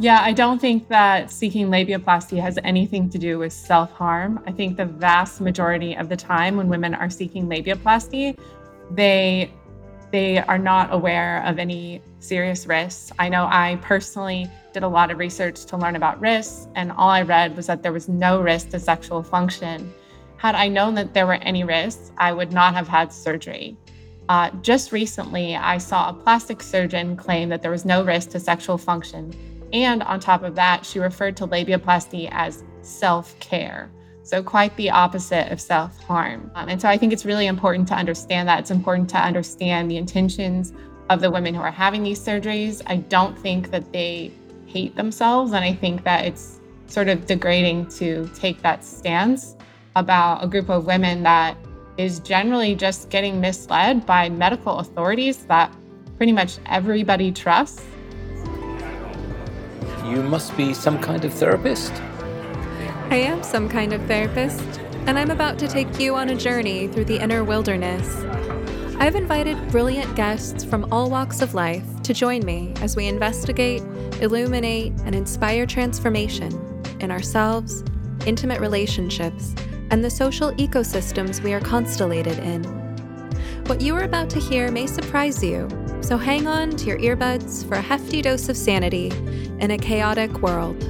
Yeah, I don't think that seeking labiaplasty has anything to do with self harm. I think the vast majority of the time when women are seeking labiaplasty, they they are not aware of any serious risks. I know I personally did a lot of research to learn about risks, and all I read was that there was no risk to sexual function. Had I known that there were any risks, I would not have had surgery. Uh, just recently, I saw a plastic surgeon claim that there was no risk to sexual function and on top of that, she referred to labiaplasty as self care. So, quite the opposite of self harm. Um, and so, I think it's really important to understand that. It's important to understand the intentions of the women who are having these surgeries. I don't think that they hate themselves. And I think that it's sort of degrading to take that stance about a group of women that is generally just getting misled by medical authorities that pretty much everybody trusts you must be some kind of therapist. I am some kind of therapist, and I'm about to take you on a journey through the inner wilderness. I've invited brilliant guests from all walks of life to join me as we investigate, illuminate, and inspire transformation in ourselves, intimate relationships, and the social ecosystems we are constellated in. What you are about to hear may surprise you, so hang on to your earbuds for a hefty dose of sanity in a chaotic world.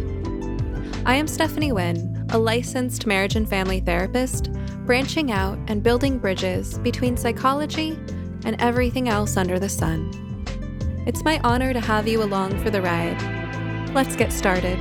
I am Stephanie Winn, a licensed marriage and family therapist, branching out and building bridges between psychology and everything else under the sun. It's my honor to have you along for the ride. Let's get started.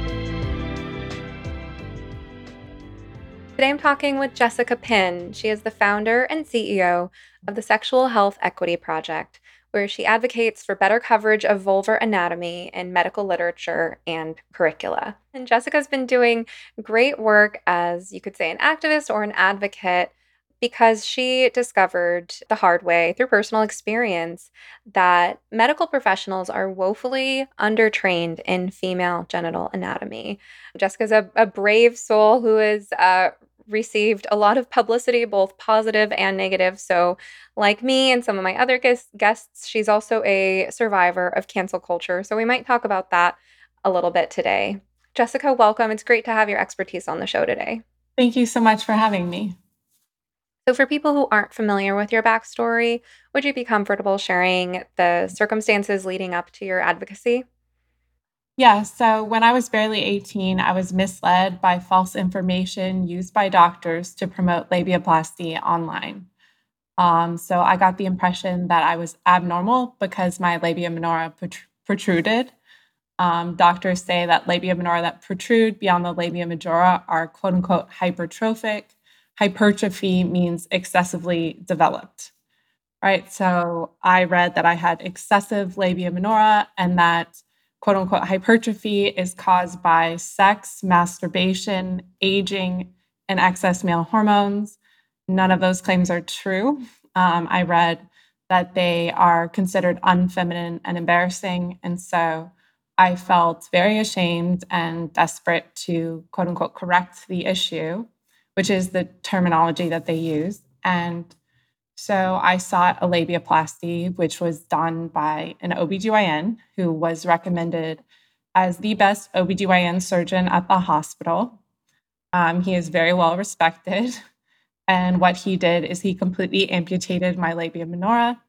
Today I'm talking with Jessica Pin. She is the founder and CEO of the Sexual Health Equity Project, where she advocates for better coverage of vulvar anatomy in medical literature and curricula. And Jessica's been doing great work as, you could say, an activist or an advocate because she discovered the hard way through personal experience that medical professionals are woefully undertrained in female genital anatomy. Jessica's a, a brave soul who is uh, received a lot of publicity, both positive and negative. So, like me and some of my other guests, she's also a survivor of cancel culture. So, we might talk about that a little bit today. Jessica, welcome. It's great to have your expertise on the show today. Thank you so much for having me. So, for people who aren't familiar with your backstory, would you be comfortable sharing the circumstances leading up to your advocacy? Yeah, so when I was barely 18, I was misled by false information used by doctors to promote labiaplasty online. Um, so I got the impression that I was abnormal because my labia minora protruded. Um, doctors say that labia minora that protrude beyond the labia majora are quote unquote hypertrophic. Hypertrophy means excessively developed, right? So I read that I had excessive labia minora and that quote unquote hypertrophy is caused by sex, masturbation, aging, and excess male hormones. None of those claims are true. Um, I read that they are considered unfeminine and embarrassing. And so I felt very ashamed and desperate to quote unquote correct the issue, which is the terminology that they use. And so I sought a labiaplasty, which was done by an OBGYN who was recommended as the best OBGYN surgeon at the hospital. Um, he is very well respected. And what he did is he completely amputated my labia minora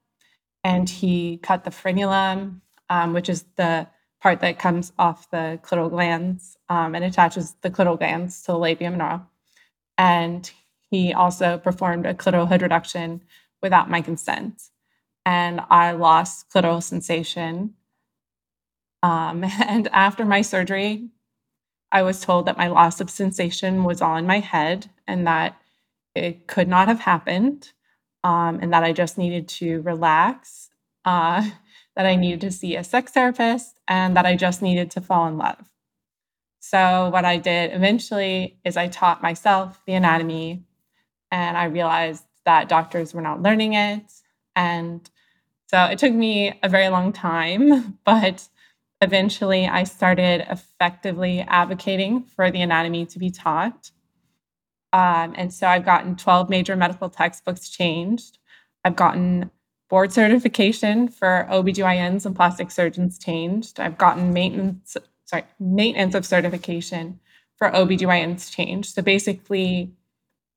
and he cut the frenulum, um, which is the part that comes off the clitoral glans um, and attaches the clitoral glans to the labia minora. And he also performed a clitoral hood reduction without my consent. And I lost clitoral sensation. Um, and after my surgery, I was told that my loss of sensation was all in my head and that it could not have happened um, and that I just needed to relax, uh, that I needed to see a sex therapist, and that I just needed to fall in love. So, what I did eventually is I taught myself the anatomy and I realized that doctors were not learning it. And so it took me a very long time, but eventually I started effectively advocating for the anatomy to be taught. Um, and so I've gotten 12 major medical textbooks changed. I've gotten board certification for OBGYNs and plastic surgeons changed. I've gotten maintenance sorry, maintenance of certification for OBGYNs changed. So basically,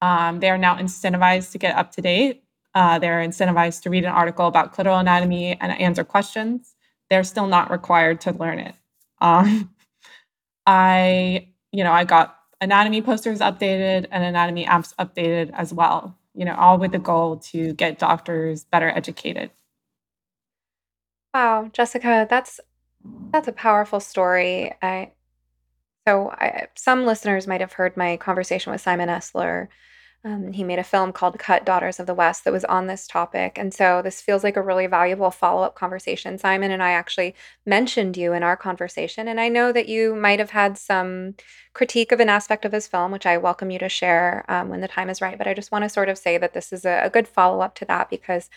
um, they are now incentivized to get up to date. Uh, they're incentivized to read an article about clitoral anatomy and answer questions. They're still not required to learn it. Um, I, you know, I got anatomy posters updated and anatomy apps updated as well, you know, all with the goal to get doctors better educated. Wow, Jessica, that's that's a powerful story. I so I, some listeners might have heard my conversation with Simon Esler. Um, he made a film called Cut Daughters of the West that was on this topic. And so this feels like a really valuable follow up conversation. Simon and I actually mentioned you in our conversation. And I know that you might have had some critique of an aspect of his film, which I welcome you to share um, when the time is right. But I just want to sort of say that this is a, a good follow up to that because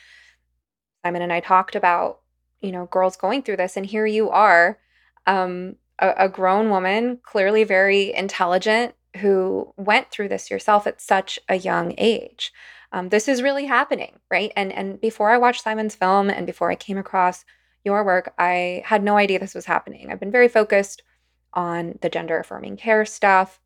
Simon and I talked about you know, girls going through this. And here you are, um, a, a grown woman, clearly very intelligent, who went through this yourself at such a young age. Um, this is really happening, right? And and before I watched Simon's film and before I came across your work, I had no idea this was happening. I've been very focused on the gender affirming care stuff,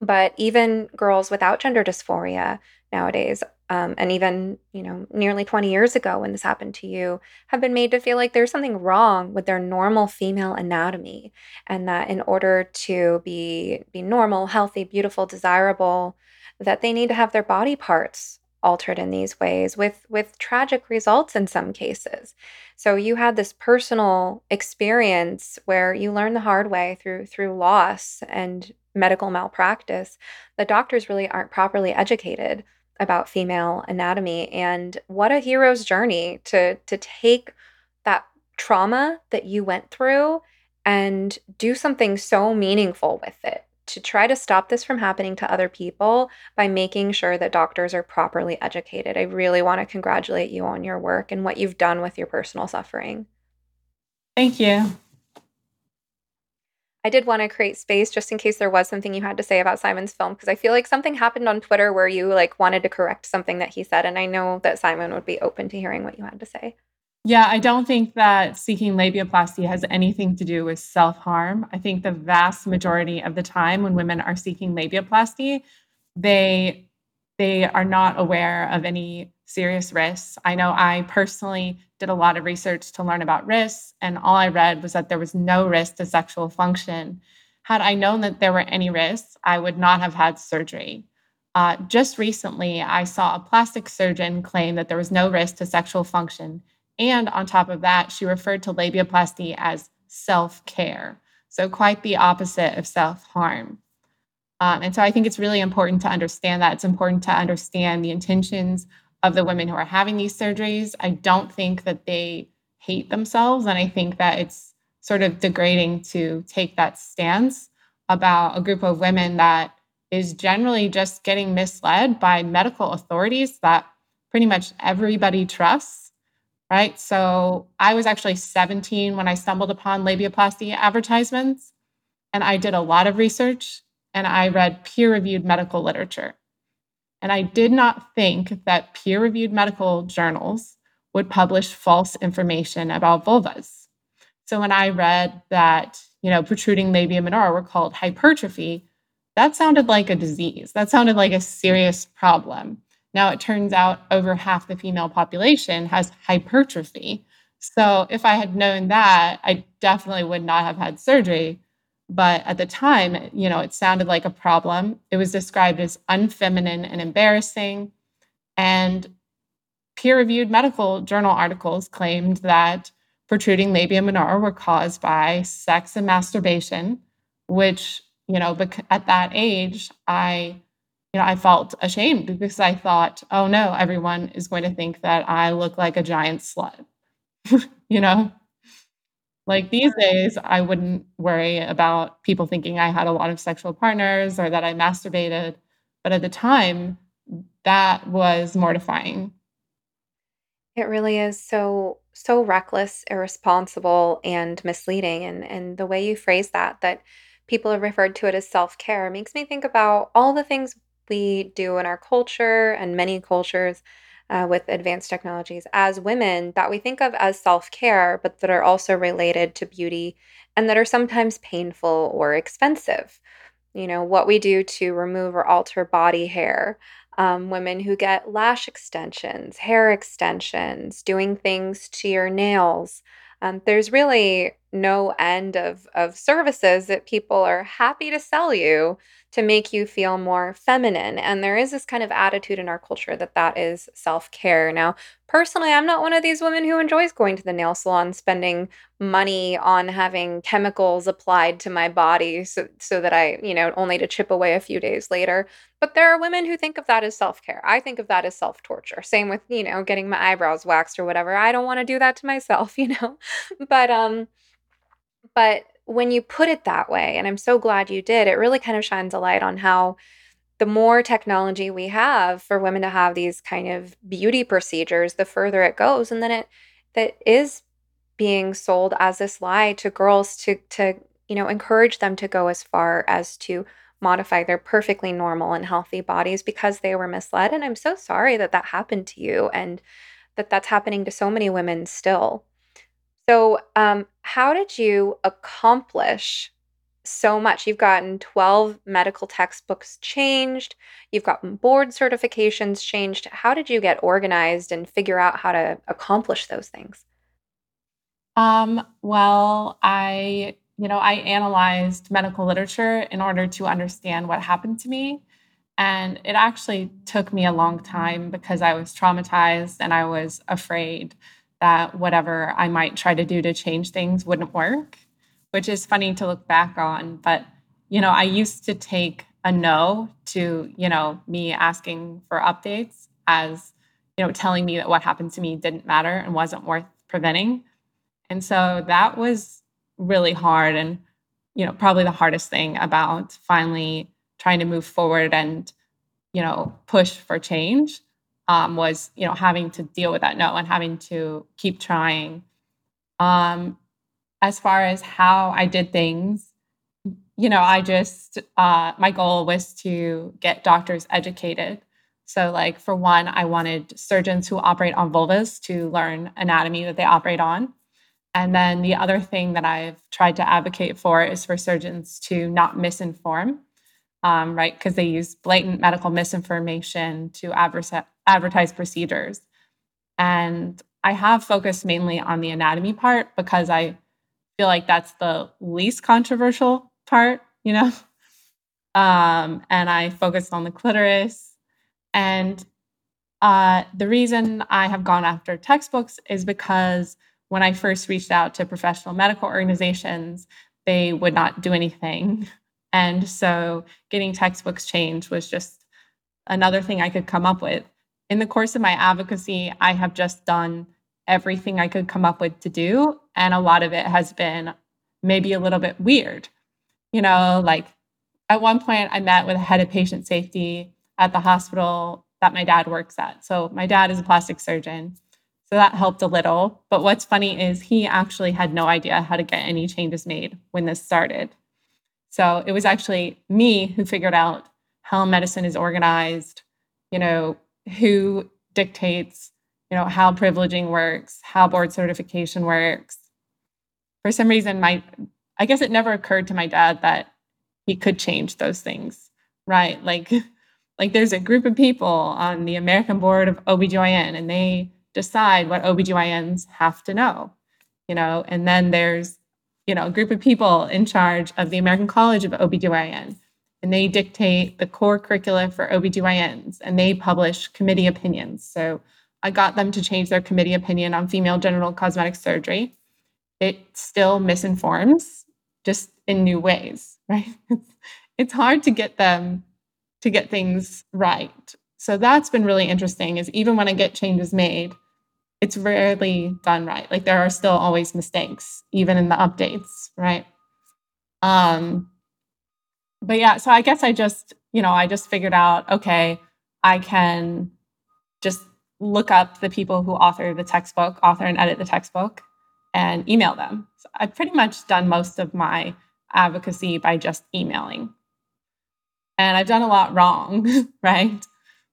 but even girls without gender dysphoria nowadays um, and even you know nearly 20 years ago when this happened to you have been made to feel like there's something wrong with their normal female anatomy and that in order to be be normal healthy beautiful desirable that they need to have their body parts altered in these ways with with tragic results in some cases. So you had this personal experience where you learned the hard way through through loss and medical malpractice. The doctors really aren't properly educated about female anatomy and what a hero's journey to to take that trauma that you went through and do something so meaningful with it to try to stop this from happening to other people by making sure that doctors are properly educated. I really want to congratulate you on your work and what you've done with your personal suffering. Thank you. I did want to create space just in case there was something you had to say about Simon's film because I feel like something happened on Twitter where you like wanted to correct something that he said and I know that Simon would be open to hearing what you had to say. Yeah, I don't think that seeking labiaplasty has anything to do with self-harm. I think the vast majority of the time when women are seeking labiaplasty, they they are not aware of any serious risks. I know I personally did a lot of research to learn about risks, and all I read was that there was no risk to sexual function. Had I known that there were any risks, I would not have had surgery. Uh, just recently, I saw a plastic surgeon claim that there was no risk to sexual function. And on top of that, she referred to labiaplasty as self care. So, quite the opposite of self harm. Um, and so, I think it's really important to understand that. It's important to understand the intentions of the women who are having these surgeries. I don't think that they hate themselves. And I think that it's sort of degrading to take that stance about a group of women that is generally just getting misled by medical authorities that pretty much everybody trusts. Right. So I was actually 17 when I stumbled upon labiaplasty advertisements. And I did a lot of research and I read peer reviewed medical literature. And I did not think that peer reviewed medical journals would publish false information about vulvas. So when I read that, you know, protruding labia minora were called hypertrophy, that sounded like a disease. That sounded like a serious problem. Now it turns out over half the female population has hypertrophy. So if I had known that, I definitely would not have had surgery. But at the time, you know, it sounded like a problem. It was described as unfeminine and embarrassing. And peer reviewed medical journal articles claimed that protruding labia minora were caused by sex and masturbation, which, you know, at that age, I, you know, I felt ashamed because I thought, oh no, everyone is going to think that I look like a giant slut, you know? Like these days, I wouldn't worry about people thinking I had a lot of sexual partners or that I masturbated. But at the time, that was mortifying. It really is so so reckless, irresponsible, and misleading. And and the way you phrase that, that people have referred to it as self-care, makes me think about all the things we do in our culture and many cultures uh, with advanced technologies as women that we think of as self care, but that are also related to beauty and that are sometimes painful or expensive. You know, what we do to remove or alter body hair, um, women who get lash extensions, hair extensions, doing things to your nails. Um, there's really no end of, of services that people are happy to sell you to make you feel more feminine. And there is this kind of attitude in our culture that that is self care. Now, personally, I'm not one of these women who enjoys going to the nail salon, spending money on having chemicals applied to my body so, so that I, you know, only to chip away a few days later. But there are women who think of that as self care. I think of that as self torture. Same with, you know, getting my eyebrows waxed or whatever. I don't want to do that to myself, you know? but, um, but when you put it that way, and I'm so glad you did, it really kind of shines a light on how the more technology we have for women to have these kind of beauty procedures, the further it goes. And then it that is being sold as this lie to girls to to, you know, encourage them to go as far as to modify their perfectly normal and healthy bodies because they were misled. And I'm so sorry that that happened to you and that that's happening to so many women still. So, um, how did you accomplish so much? You've gotten 12 medical textbooks changed, you've gotten board certifications changed. How did you get organized and figure out how to accomplish those things? Um, well, I, you know, I analyzed medical literature in order to understand what happened to me. And it actually took me a long time because I was traumatized and I was afraid that whatever I might try to do to change things wouldn't work, which is funny to look back on. But, you know, I used to take a no to, you know, me asking for updates as, you know, telling me that what happened to me didn't matter and wasn't worth preventing. And so that was really hard and, you know, probably the hardest thing about finally trying to move forward and, you know, push for change um, was you know having to deal with that no and having to keep trying. Um, as far as how i did things you know i just uh, my goal was to get doctors educated. So like for one i wanted surgeons who operate on vulvas to learn anatomy that they operate on. And then the other thing that i've tried to advocate for is for surgeons to not misinform um, right? Because they use blatant medical misinformation to advertise procedures. And I have focused mainly on the anatomy part because I feel like that's the least controversial part, you know? Um, and I focused on the clitoris. And uh, the reason I have gone after textbooks is because when I first reached out to professional medical organizations, they would not do anything and so getting textbooks changed was just another thing I could come up with. In the course of my advocacy, I have just done everything I could come up with to do. And a lot of it has been maybe a little bit weird. You know, like at one point, I met with a head of patient safety at the hospital that my dad works at. So my dad is a plastic surgeon. So that helped a little. But what's funny is he actually had no idea how to get any changes made when this started. So it was actually me who figured out how medicine is organized, you know, who dictates, you know, how privileging works, how board certification works. For some reason, my I guess it never occurred to my dad that he could change those things, right? Like, like there's a group of people on the American Board of OBGYN and they decide what OBGYNs have to know, you know, and then there's you know, a group of people in charge of the American College of OBGYN. And they dictate the core curricula for OBGYNs and they publish committee opinions. So I got them to change their committee opinion on female genital cosmetic surgery. It still misinforms, just in new ways, right? it's hard to get them to get things right. So that's been really interesting is even when I get changes made, it's rarely done right. Like there are still always mistakes, even in the updates, right? Um, but yeah, so I guess I just, you know, I just figured out, okay, I can just look up the people who author the textbook, author and edit the textbook, and email them. So I've pretty much done most of my advocacy by just emailing. And I've done a lot wrong, right?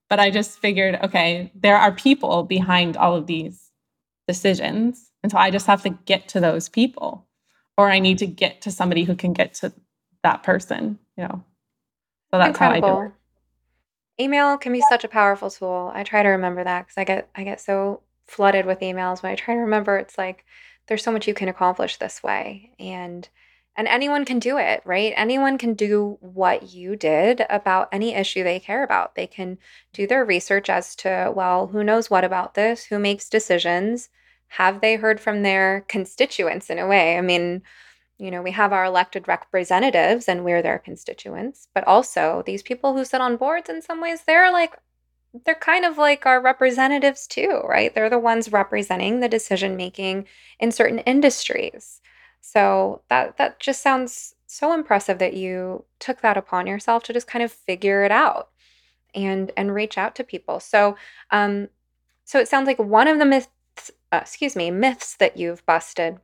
But I just figured, okay, there are people behind all of these decisions. And so I just have to get to those people, or I need to get to somebody who can get to that person, you know. So that's Incredible. how I do it. Email can be such a powerful tool. I try to remember that because I get I get so flooded with emails. When I try to remember, it's like there's so much you can accomplish this way, and and anyone can do it, right? Anyone can do what you did about any issue they care about. They can do their research as to, well, who knows what about this? Who makes decisions? Have they heard from their constituents in a way? I mean, you know, we have our elected representatives and we're their constituents, but also these people who sit on boards in some ways, they're like, they're kind of like our representatives too, right? They're the ones representing the decision making in certain industries. So that that just sounds so impressive that you took that upon yourself to just kind of figure it out and and reach out to people. So um so it sounds like one of the myths uh, excuse me, myths that you've busted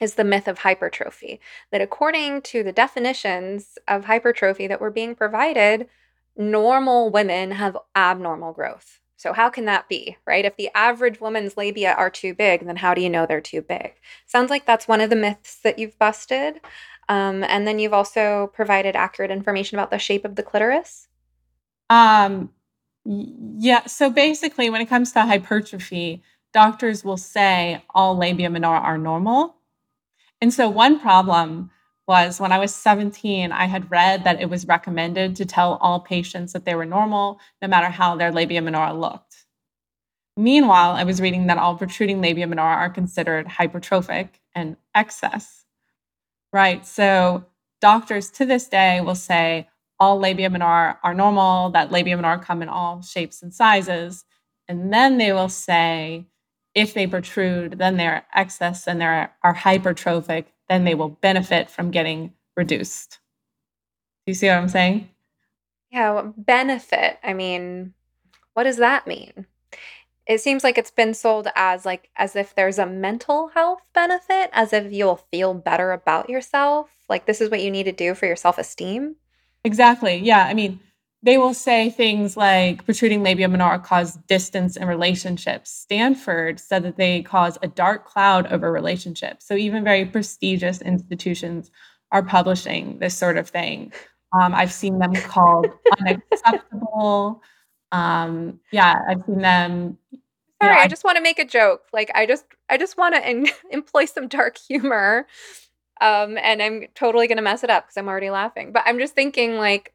is the myth of hypertrophy. That according to the definitions of hypertrophy that were being provided, normal women have abnormal growth. So, how can that be, right? If the average woman's labia are too big, then how do you know they're too big? Sounds like that's one of the myths that you've busted. Um, and then you've also provided accurate information about the shape of the clitoris. Um, yeah. So, basically, when it comes to hypertrophy, doctors will say all labia minora are normal and so, one problem was when I was 17, I had read that it was recommended to tell all patients that they were normal, no matter how their labia minora looked. Meanwhile, I was reading that all protruding labia minora are considered hypertrophic and excess. Right. So, doctors to this day will say all labia minora are normal, that labia minora come in all shapes and sizes. And then they will say if they protrude, then they're excess and they are hypertrophic, then they will benefit from getting reduced. Do you see what I'm saying? Yeah, benefit. I mean, what does that mean? It seems like it's been sold as like as if there's a mental health benefit, as if you'll feel better about yourself. Like this is what you need to do for your self-esteem. Exactly. Yeah. I mean, they will say things like protruding labia minora cause distance in relationships. Stanford said that they cause a dark cloud over relationships. So even very prestigious institutions are publishing this sort of thing. Um, I've seen them called unacceptable. Um, yeah, I've seen them. Sorry, know, I, just want to make a joke. Like I just, I just want to employ some dark humor. Um, and I'm totally gonna mess it up because I'm already laughing. But I'm just thinking, like,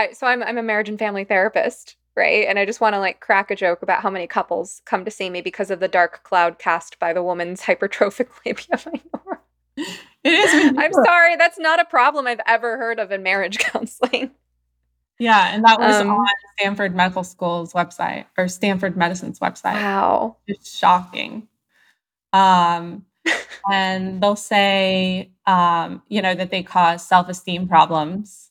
I, so I'm I'm a marriage and family therapist, right? And I just want to like crack a joke about how many couples come to see me because of the dark cloud cast by the woman's hypertrophic labia minora. It is. I'm sorry, that's not a problem I've ever heard of in marriage counseling. Yeah, and that was um, on Stanford Medical School's website or Stanford Medicine's website. Wow. It's shocking. Um, and they'll say, um, you know, that they cause self esteem problems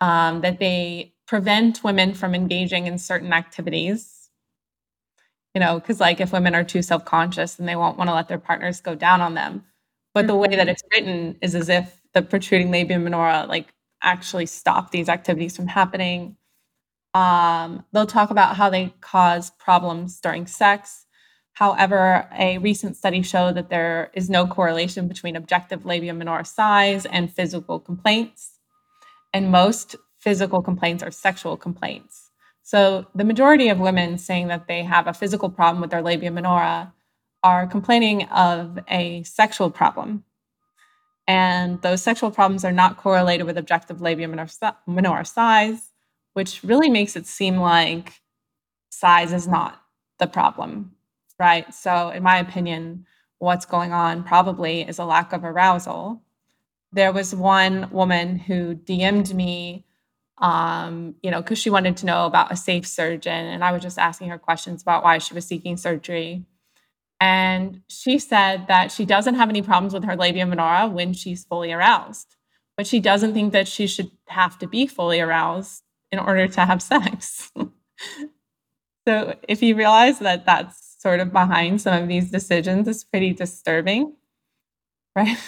um, that they prevent women from engaging in certain activities. You know, because like if women are too self conscious, then they won't want to let their partners go down on them. But mm-hmm. the way that mm-hmm. it's written is as if the protruding labia minora like actually stop these activities from happening. Um, they'll talk about how they cause problems during sex. However, a recent study showed that there is no correlation between objective labia minora size and physical complaints and most physical complaints are sexual complaints. So the majority of women saying that they have a physical problem with their labia minora are complaining of a sexual problem. And those sexual problems are not correlated with objective labia minora size, which really makes it seem like size is not the problem, right? So, in my opinion, what's going on probably is a lack of arousal there was one woman who DM'd me, um, you know, because she wanted to know about a safe surgeon. And I was just asking her questions about why she was seeking surgery. And she said that she doesn't have any problems with her labia minora when she's fully aroused, but she doesn't think that she should have to be fully aroused in order to have sex. so if you realize that that's sort of behind some of these decisions, it's pretty disturbing, right?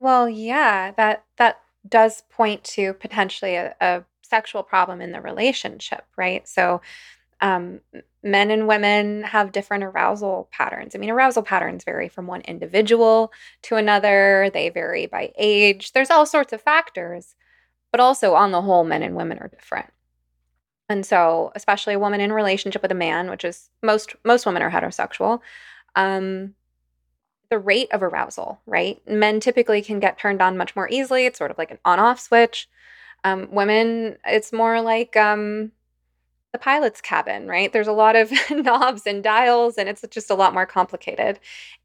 Well, yeah, that that does point to potentially a, a sexual problem in the relationship, right? So, um, men and women have different arousal patterns. I mean, arousal patterns vary from one individual to another, they vary by age. There's all sorts of factors, but also on the whole, men and women are different. And so, especially a woman in relationship with a man, which is most most women are heterosexual, um, the rate of arousal, right? Men typically can get turned on much more easily. It's sort of like an on-off switch. Um, women, it's more like um, the pilot's cabin, right? There's a lot of knobs and dials, and it's just a lot more complicated.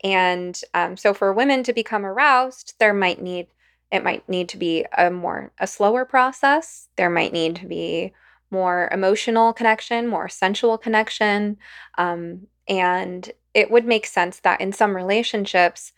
And um, so, for women to become aroused, there might need it might need to be a more a slower process. There might need to be more emotional connection, more sensual connection, um, and it would make sense that in some relationships,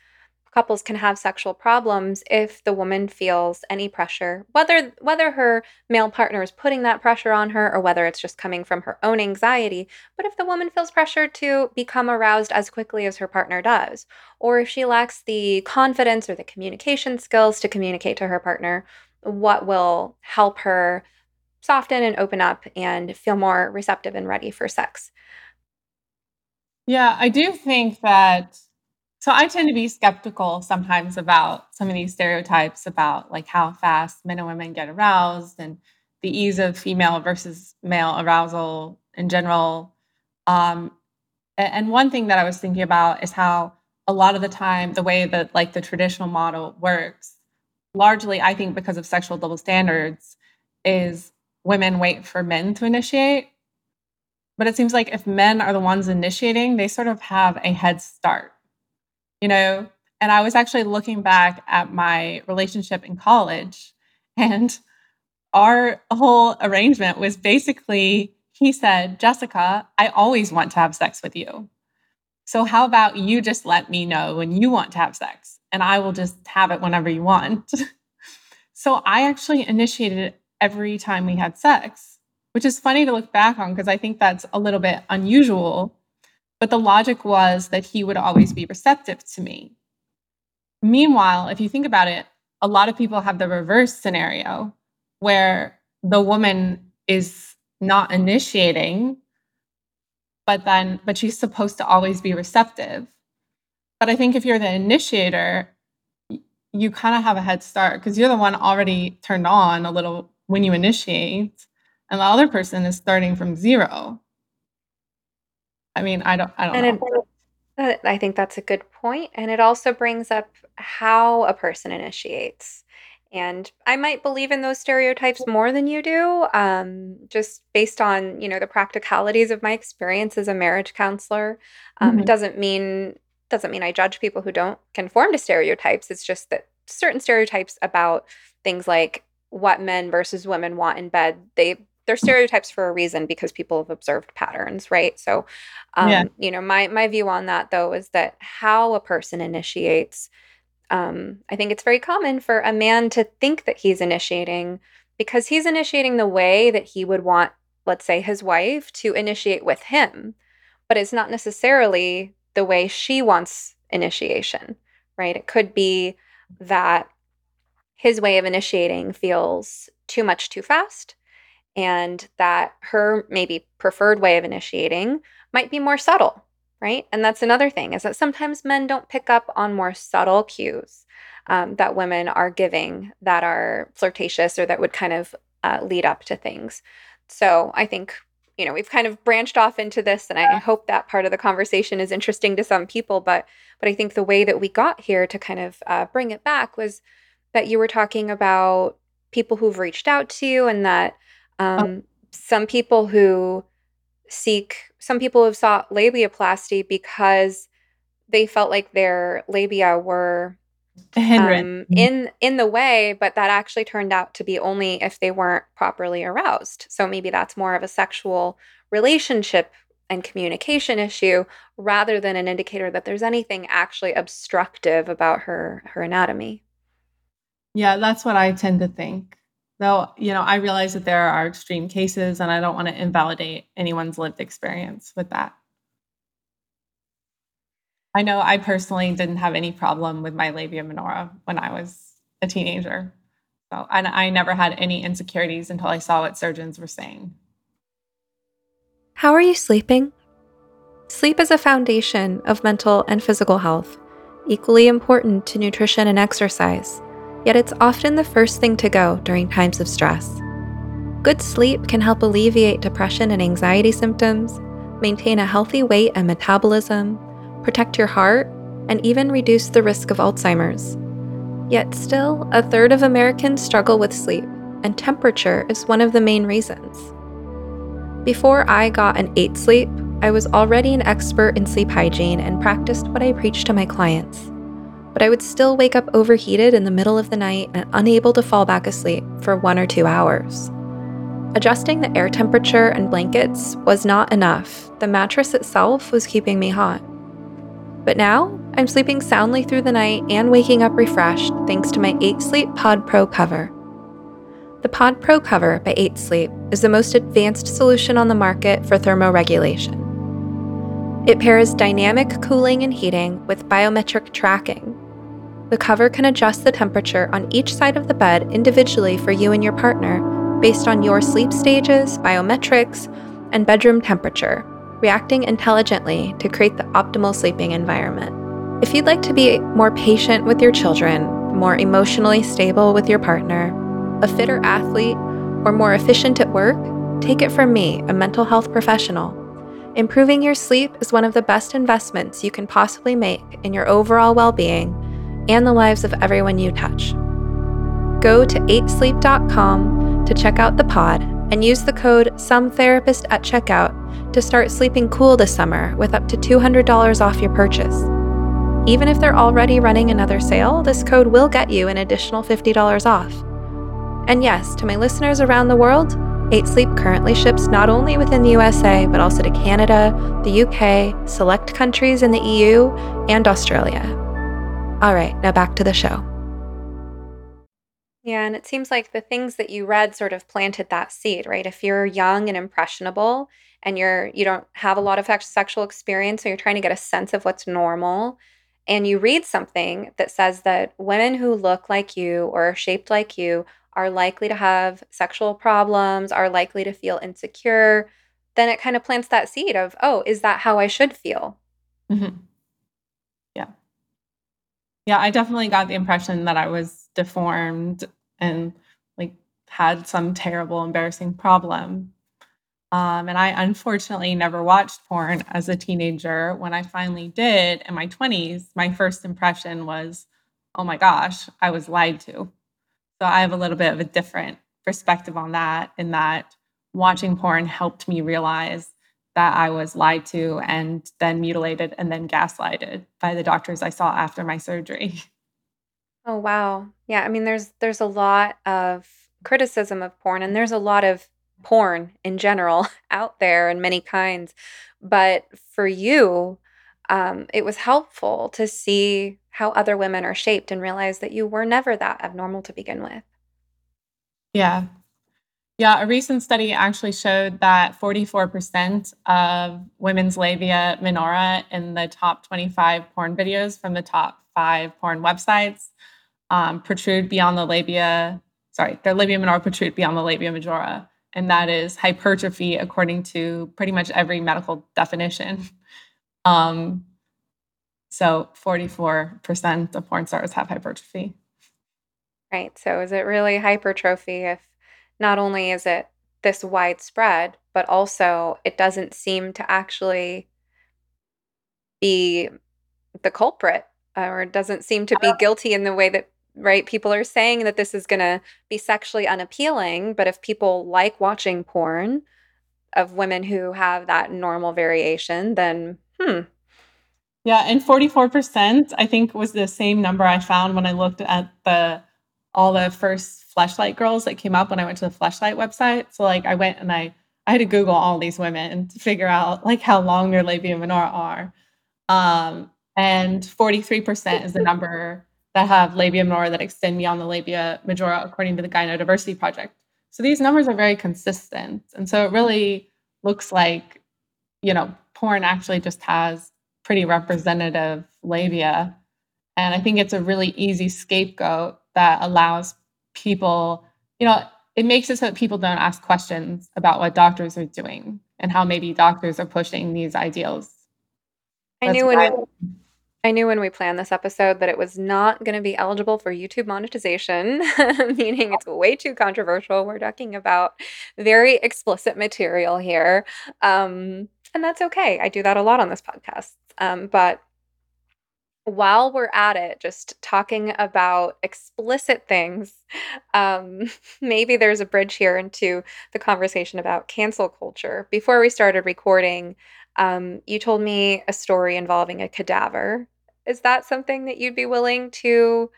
couples can have sexual problems if the woman feels any pressure whether whether her male partner is putting that pressure on her or whether it's just coming from her own anxiety. But if the woman feels pressure to become aroused as quickly as her partner does or if she lacks the confidence or the communication skills to communicate to her partner what will help her soften and open up and feel more receptive and ready for sex yeah i do think that so I tend to be skeptical sometimes about some of these stereotypes about like how fast men and women get aroused and the ease of female versus male arousal in general. Um, and one thing that I was thinking about is how a lot of the time the way that like the traditional model works, largely I think because of sexual double standards, is women wait for men to initiate. But it seems like if men are the ones initiating, they sort of have a head start you know? And I was actually looking back at my relationship in college, and our whole arrangement was basically he said, Jessica, I always want to have sex with you. So, how about you just let me know when you want to have sex, and I will just have it whenever you want. so, I actually initiated every time we had sex, which is funny to look back on because I think that's a little bit unusual but the logic was that he would always be receptive to me. Meanwhile, if you think about it, a lot of people have the reverse scenario where the woman is not initiating, but then, but she's supposed to always be receptive. But I think if you're the initiator, you kind of have a head start because you're the one already turned on a little when you initiate, and the other person is starting from zero. I mean, I don't, I don't and know. It, I think that's a good point, and it also brings up how a person initiates. And I might believe in those stereotypes more than you do, um, just based on you know the practicalities of my experience as a marriage counselor. Um, mm-hmm. It doesn't mean doesn't mean I judge people who don't conform to stereotypes. It's just that certain stereotypes about things like what men versus women want in bed they they're stereotypes for a reason because people have observed patterns, right? So, um, yeah. you know, my my view on that though is that how a person initiates. Um, I think it's very common for a man to think that he's initiating because he's initiating the way that he would want, let's say, his wife to initiate with him, but it's not necessarily the way she wants initiation, right? It could be that his way of initiating feels too much too fast and that her maybe preferred way of initiating might be more subtle, right? And that's another thing is that sometimes men don't pick up on more subtle cues um, that women are giving that are flirtatious or that would kind of uh, lead up to things. So I think you know we've kind of branched off into this and I, hope that part of the conversation is interesting to some people but but i think the way that we got here to kind of uh, bring it back was that you were talking about people who've reached out to you and that Oh. Um, some people who seek, some people have sought labiaplasty because they felt like their labia were um, mm-hmm. in in the way, but that actually turned out to be only if they weren't properly aroused. So maybe that's more of a sexual relationship and communication issue rather than an indicator that there's anything actually obstructive about her her anatomy. Yeah, that's what I tend to think. Though, you know, I realize that there are extreme cases and I don't want to invalidate anyone's lived experience with that. I know I personally didn't have any problem with my labia minora when I was a teenager. So, and I never had any insecurities until I saw what surgeons were saying. How are you sleeping? Sleep is a foundation of mental and physical health, equally important to nutrition and exercise, yet it's often the first thing to go during times of stress. Good sleep can help alleviate depression and anxiety symptoms, maintain a healthy weight and metabolism, protect your heart, and even reduce the risk of Alzheimer's. Yet, still, a third of Americans struggle with sleep, and temperature is one of the main reasons. Before I got an 8 sleep, I was already an expert in sleep hygiene and practiced what I preach to my clients. But I would still wake up overheated in the middle of the night and unable to fall back asleep for one or two hours. Adjusting the air temperature and blankets was not enough. The mattress itself was keeping me hot. But now, I'm sleeping soundly through the night and waking up refreshed thanks to my 8 Sleep Pod Pro cover. The Pod Pro cover by 8 Sleep is the most advanced solution on the market for thermoregulation. It pairs dynamic cooling and heating with biometric tracking. The cover can adjust the temperature on each side of the bed individually for you and your partner based on your sleep stages, biometrics, and bedroom temperature reacting intelligently to create the optimal sleeping environment. If you'd like to be more patient with your children, more emotionally stable with your partner, a fitter athlete, or more efficient at work, take it from me, a mental health professional. Improving your sleep is one of the best investments you can possibly make in your overall well being and the lives of everyone you touch. Go to 8sleep.com to check out the pod and use the code SOMETherapist at checkout to start sleeping cool this summer with up to $200 off your purchase. Even if they're already running another sale, this code will get you an additional $50 off. And yes, to my listeners around the world, 8 Sleep currently ships not only within the USA, but also to Canada, the UK, select countries in the EU, and Australia. All right, now back to the show. Yeah, and it seems like the things that you read sort of planted that seed, right? If you're young and impressionable and you're you don't have a lot of sexual experience, so you're trying to get a sense of what's normal, and you read something that says that women who look like you or are shaped like you are likely to have sexual problems, are likely to feel insecure, then it kind of plants that seed of, oh, is that how I should feel? Mm-hmm. Yeah. I definitely got the impression that I was deformed and like had some terrible, embarrassing problem. Um, and I unfortunately never watched porn as a teenager. When I finally did in my 20s, my first impression was, oh my gosh, I was lied to. So I have a little bit of a different perspective on that, in that watching porn helped me realize that I was lied to and then mutilated and then gaslighted by the doctors I saw after my surgery. Oh wow. Yeah, I mean there's there's a lot of criticism of porn and there's a lot of porn in general out there in many kinds. But for you, um, it was helpful to see how other women are shaped and realize that you were never that abnormal to begin with. Yeah. Yeah, a recent study actually showed that 44% of women's labia minora in the top 25 porn videos from the top five porn websites um, protrude beyond the labia, sorry, their labia minora protrude beyond the labia majora. And that is hypertrophy according to pretty much every medical definition. Um, so 44% of porn stars have hypertrophy. Right. So is it really hypertrophy if not only is it this widespread, but also it doesn't seem to actually be the culprit or it doesn't seem to be guilty in the way that right? People are saying that this is going to be sexually unappealing, but if people like watching porn of women who have that normal variation, then hmm. Yeah, and 44% I think was the same number I found when I looked at the all the first fleshlight girls that came up when I went to the fleshlight website. So like I went and I I had to Google all these women to figure out like how long their labia minora are. Um, and 43% is the number that have labia minora that extend beyond the labia majora, according to the Gynodiversity Project. So these numbers are very consistent. And so it really looks like, you know, porn actually just has pretty representative labia. And I think it's a really easy scapegoat that allows people, you know, it makes it so that people don't ask questions about what doctors are doing and how maybe doctors are pushing these ideals. I knew when I, I knew when we planned this episode that it was not going to be eligible for YouTube monetization, meaning it's way too controversial. We're talking about very explicit material here. Um, and that's okay. I do that a lot on this podcast. Um, but while we're at it, just talking about explicit things, um, maybe there's a bridge here into the conversation about cancel culture. Before we started recording, um, you told me a story involving a cadaver. Is that something that you'd be willing to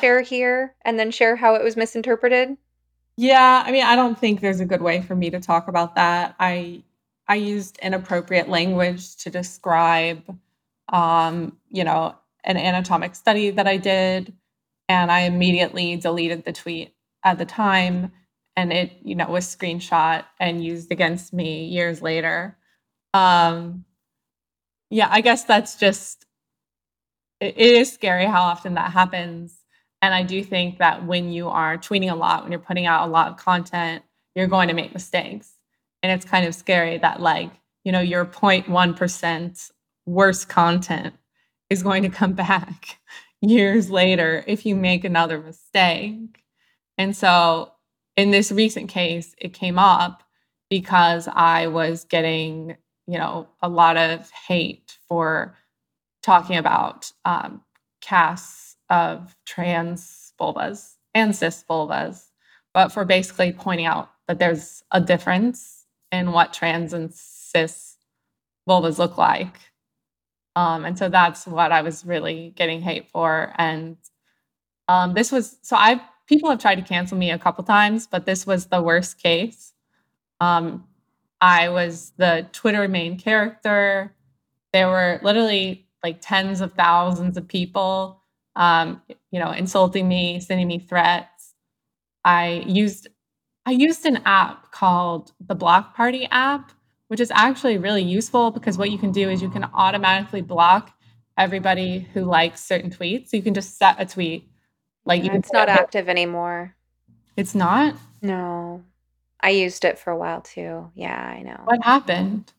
share here and then share how it was misinterpreted? Yeah, I mean, I don't think there's a good way for me to talk about that. I I used inappropriate language to describe um, you know, an anatomic study that I did, and I immediately deleted the tweet at the time, and it, you know, was screenshot and used against me years later. Um, yeah, I guess that's just it, is scary how often that happens. And I do think that when you are tweeting a lot, when you're putting out a lot of content, you're going to make mistakes. And it's kind of scary that, like, you know, your 0.1% worst content is going to come back years later if you make another mistake. And so in this recent case, it came up because I was getting, you know, a lot of hate for talking about um, casts of trans vulvas and cis vulvas, but for basically pointing out that there's a difference in what trans and cis vulvas look like um, and so that's what I was really getting hate for. And um, this was so I people have tried to cancel me a couple times, but this was the worst case. Um, I was the Twitter main character. There were literally like tens of thousands of people, um, you know, insulting me, sending me threats. I used I used an app called the Block Party app, which is actually really useful because what you can do is you can automatically block everybody who likes certain tweets. So you can just set a tweet like yeah, it's not active anymore. It's not? No. I used it for a while too. Yeah, I know. What happened?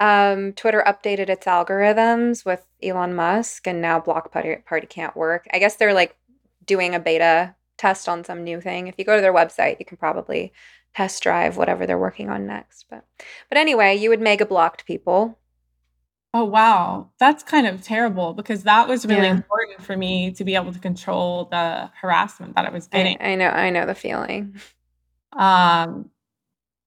Um, Twitter updated its algorithms with Elon Musk and now Block Party, Party can't work. I guess they're like doing a beta test on some new thing. If you go to their website, you can probably test drive whatever they're working on next. But but anyway, you would mega blocked people. Oh wow, that's kind of terrible because that was really yeah. important for me to be able to control the harassment that I was getting. I, I know, I know the feeling. Um,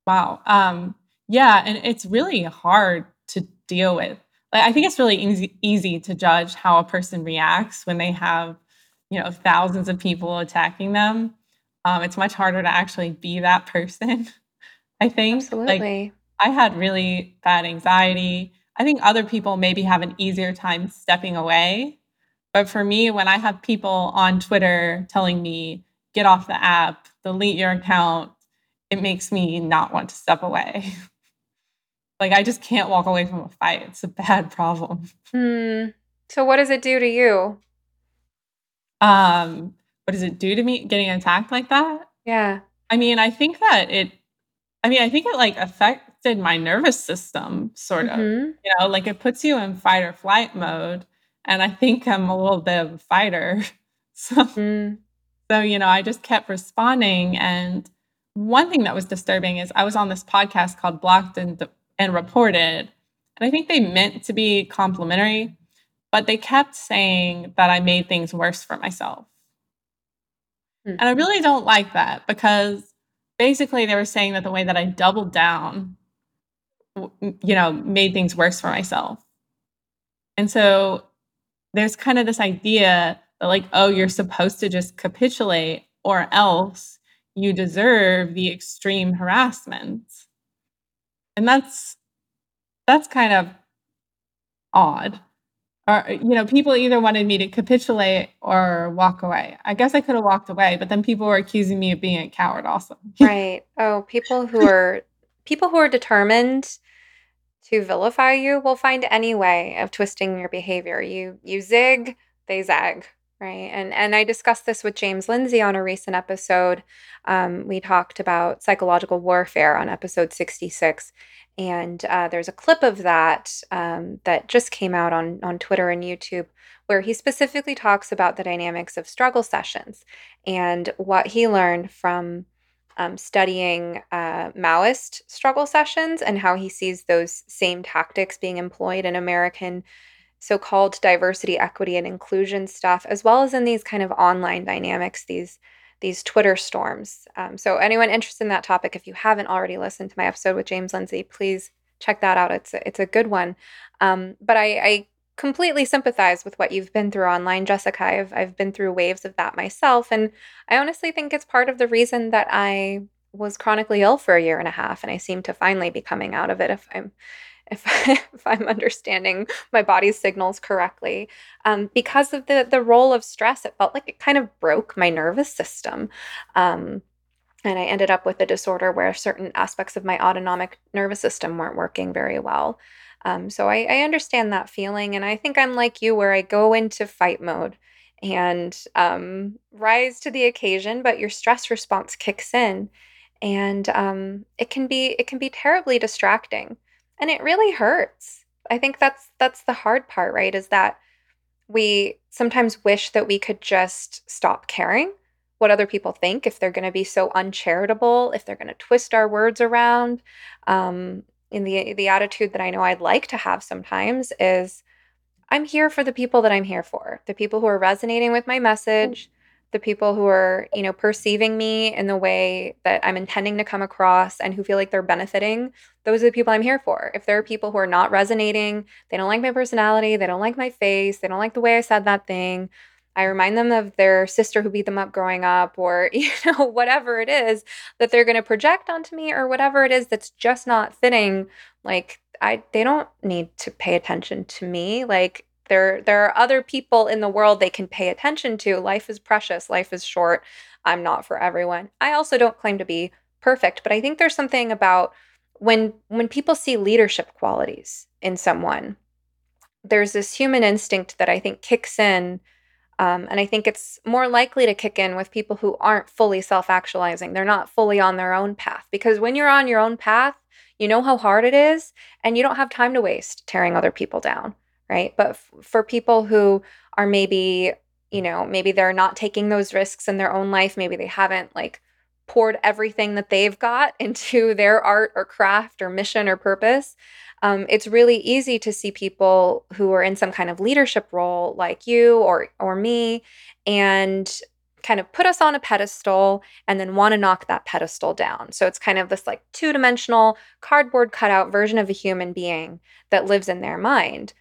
wow. Um, yeah, and it's really hard to deal with. Like, I think it's really easy easy to judge how a person reacts when they have, you know, thousands of people attacking them. Um, it's much harder to actually be that person. I think. Absolutely. Like, I had really bad anxiety. I think other people maybe have an easier time stepping away. But for me, when I have people on Twitter telling me, get off the app, delete your account, it makes me not want to step away. like, I just can't walk away from a fight. It's a bad problem. Hmm. So, what does it do to you? Um, what does it do to me getting attacked like that? Yeah. I mean, I think that it I mean, I think it like affected my nervous system sort of. Mm-hmm. You know, like it puts you in fight or flight mode. And I think I'm a little bit of a fighter. So mm. so, you know, I just kept responding. And one thing that was disturbing is I was on this podcast called Blocked and and Reported. And I think they meant to be complimentary, but they kept saying that I made things worse for myself. And I really don't like that because basically they were saying that the way that I doubled down, you know, made things worse for myself. And so there's kind of this idea that, like, oh, you're supposed to just capitulate or else you deserve the extreme harassment. And that's that's kind of odd or you know people either wanted me to capitulate or walk away. I guess i could have walked away but then people were accusing me of being a coward also. Right. Oh people who are people who are determined to vilify you will find any way of twisting your behavior. You you zig they zag Right. And and I discussed this with James Lindsay on a recent episode. Um, we talked about psychological warfare on episode 66. And uh, there's a clip of that um, that just came out on, on Twitter and YouTube where he specifically talks about the dynamics of struggle sessions and what he learned from um, studying uh, Maoist struggle sessions and how he sees those same tactics being employed in American so called diversity, equity, and inclusion stuff, as well as in these kind of online dynamics, these these Twitter storms. Um, so, anyone interested in that topic, if you haven't already listened to my episode with James Lindsay, please check that out. It's a, it's a good one. Um, but I, I completely sympathize with what you've been through online, Jessica. I've I've been through waves of that myself, and I honestly think it's part of the reason that I was chronically ill for a year and a half, and I seem to finally be coming out of it. If I'm if, if I'm understanding my body's signals correctly. Um, because of the the role of stress, it felt like it kind of broke my nervous system. Um, and I ended up with a disorder where certain aspects of my autonomic nervous system weren't working very well. Um, so I, I, understand that feeling, and I think I'm like you, where I go into fight mode and um, rise to the occasion, but your stress response kicks in, and um, it can be it can be terribly distracting and it really hurts. I think that's that's the hard part, right? Is that we sometimes wish that we could just stop caring what other people think if they're going to be so uncharitable, if they're going to twist our words around. Um, in the the attitude that I know I'd like to have sometimes is I'm here for the people that I'm here for, the people who are resonating with my message, the people who are, you know, perceiving me in the way that I'm intending to come across and who feel like they're benefiting, those are the people I'm here for. If there are people who are not resonating, they don't like my personality, they don't like my face, they don't like the way I said that thing, I remind them of their sister who beat them up growing up or you know whatever it is that they're going to project onto me or whatever it is that's just not fitting like I they don't need to pay attention to me like there there are other people in the world they can pay attention to. Life is precious, life is short. I'm not for everyone. I also don't claim to be perfect, but I think there's something about when when people see leadership qualities in someone, there's this human instinct that I think kicks in um, and I think it's more likely to kick in with people who aren't fully self actualizing. They're not fully on their own path. Because when you're on your own path, you know how hard it is, and you don't have time to waste tearing other people down right? But f- for people who are maybe, you know, maybe they're not taking those risks in their own life, maybe they haven't like poured everything that they've got into their art or craft or mission or purpose. Um, it's really easy to see people who are in some kind of leadership role like you or or me and kind of put us on a pedestal and then want to knock that pedestal down. So it's kind of this like two-dimensional cardboard cutout version of a human being that lives in their mind.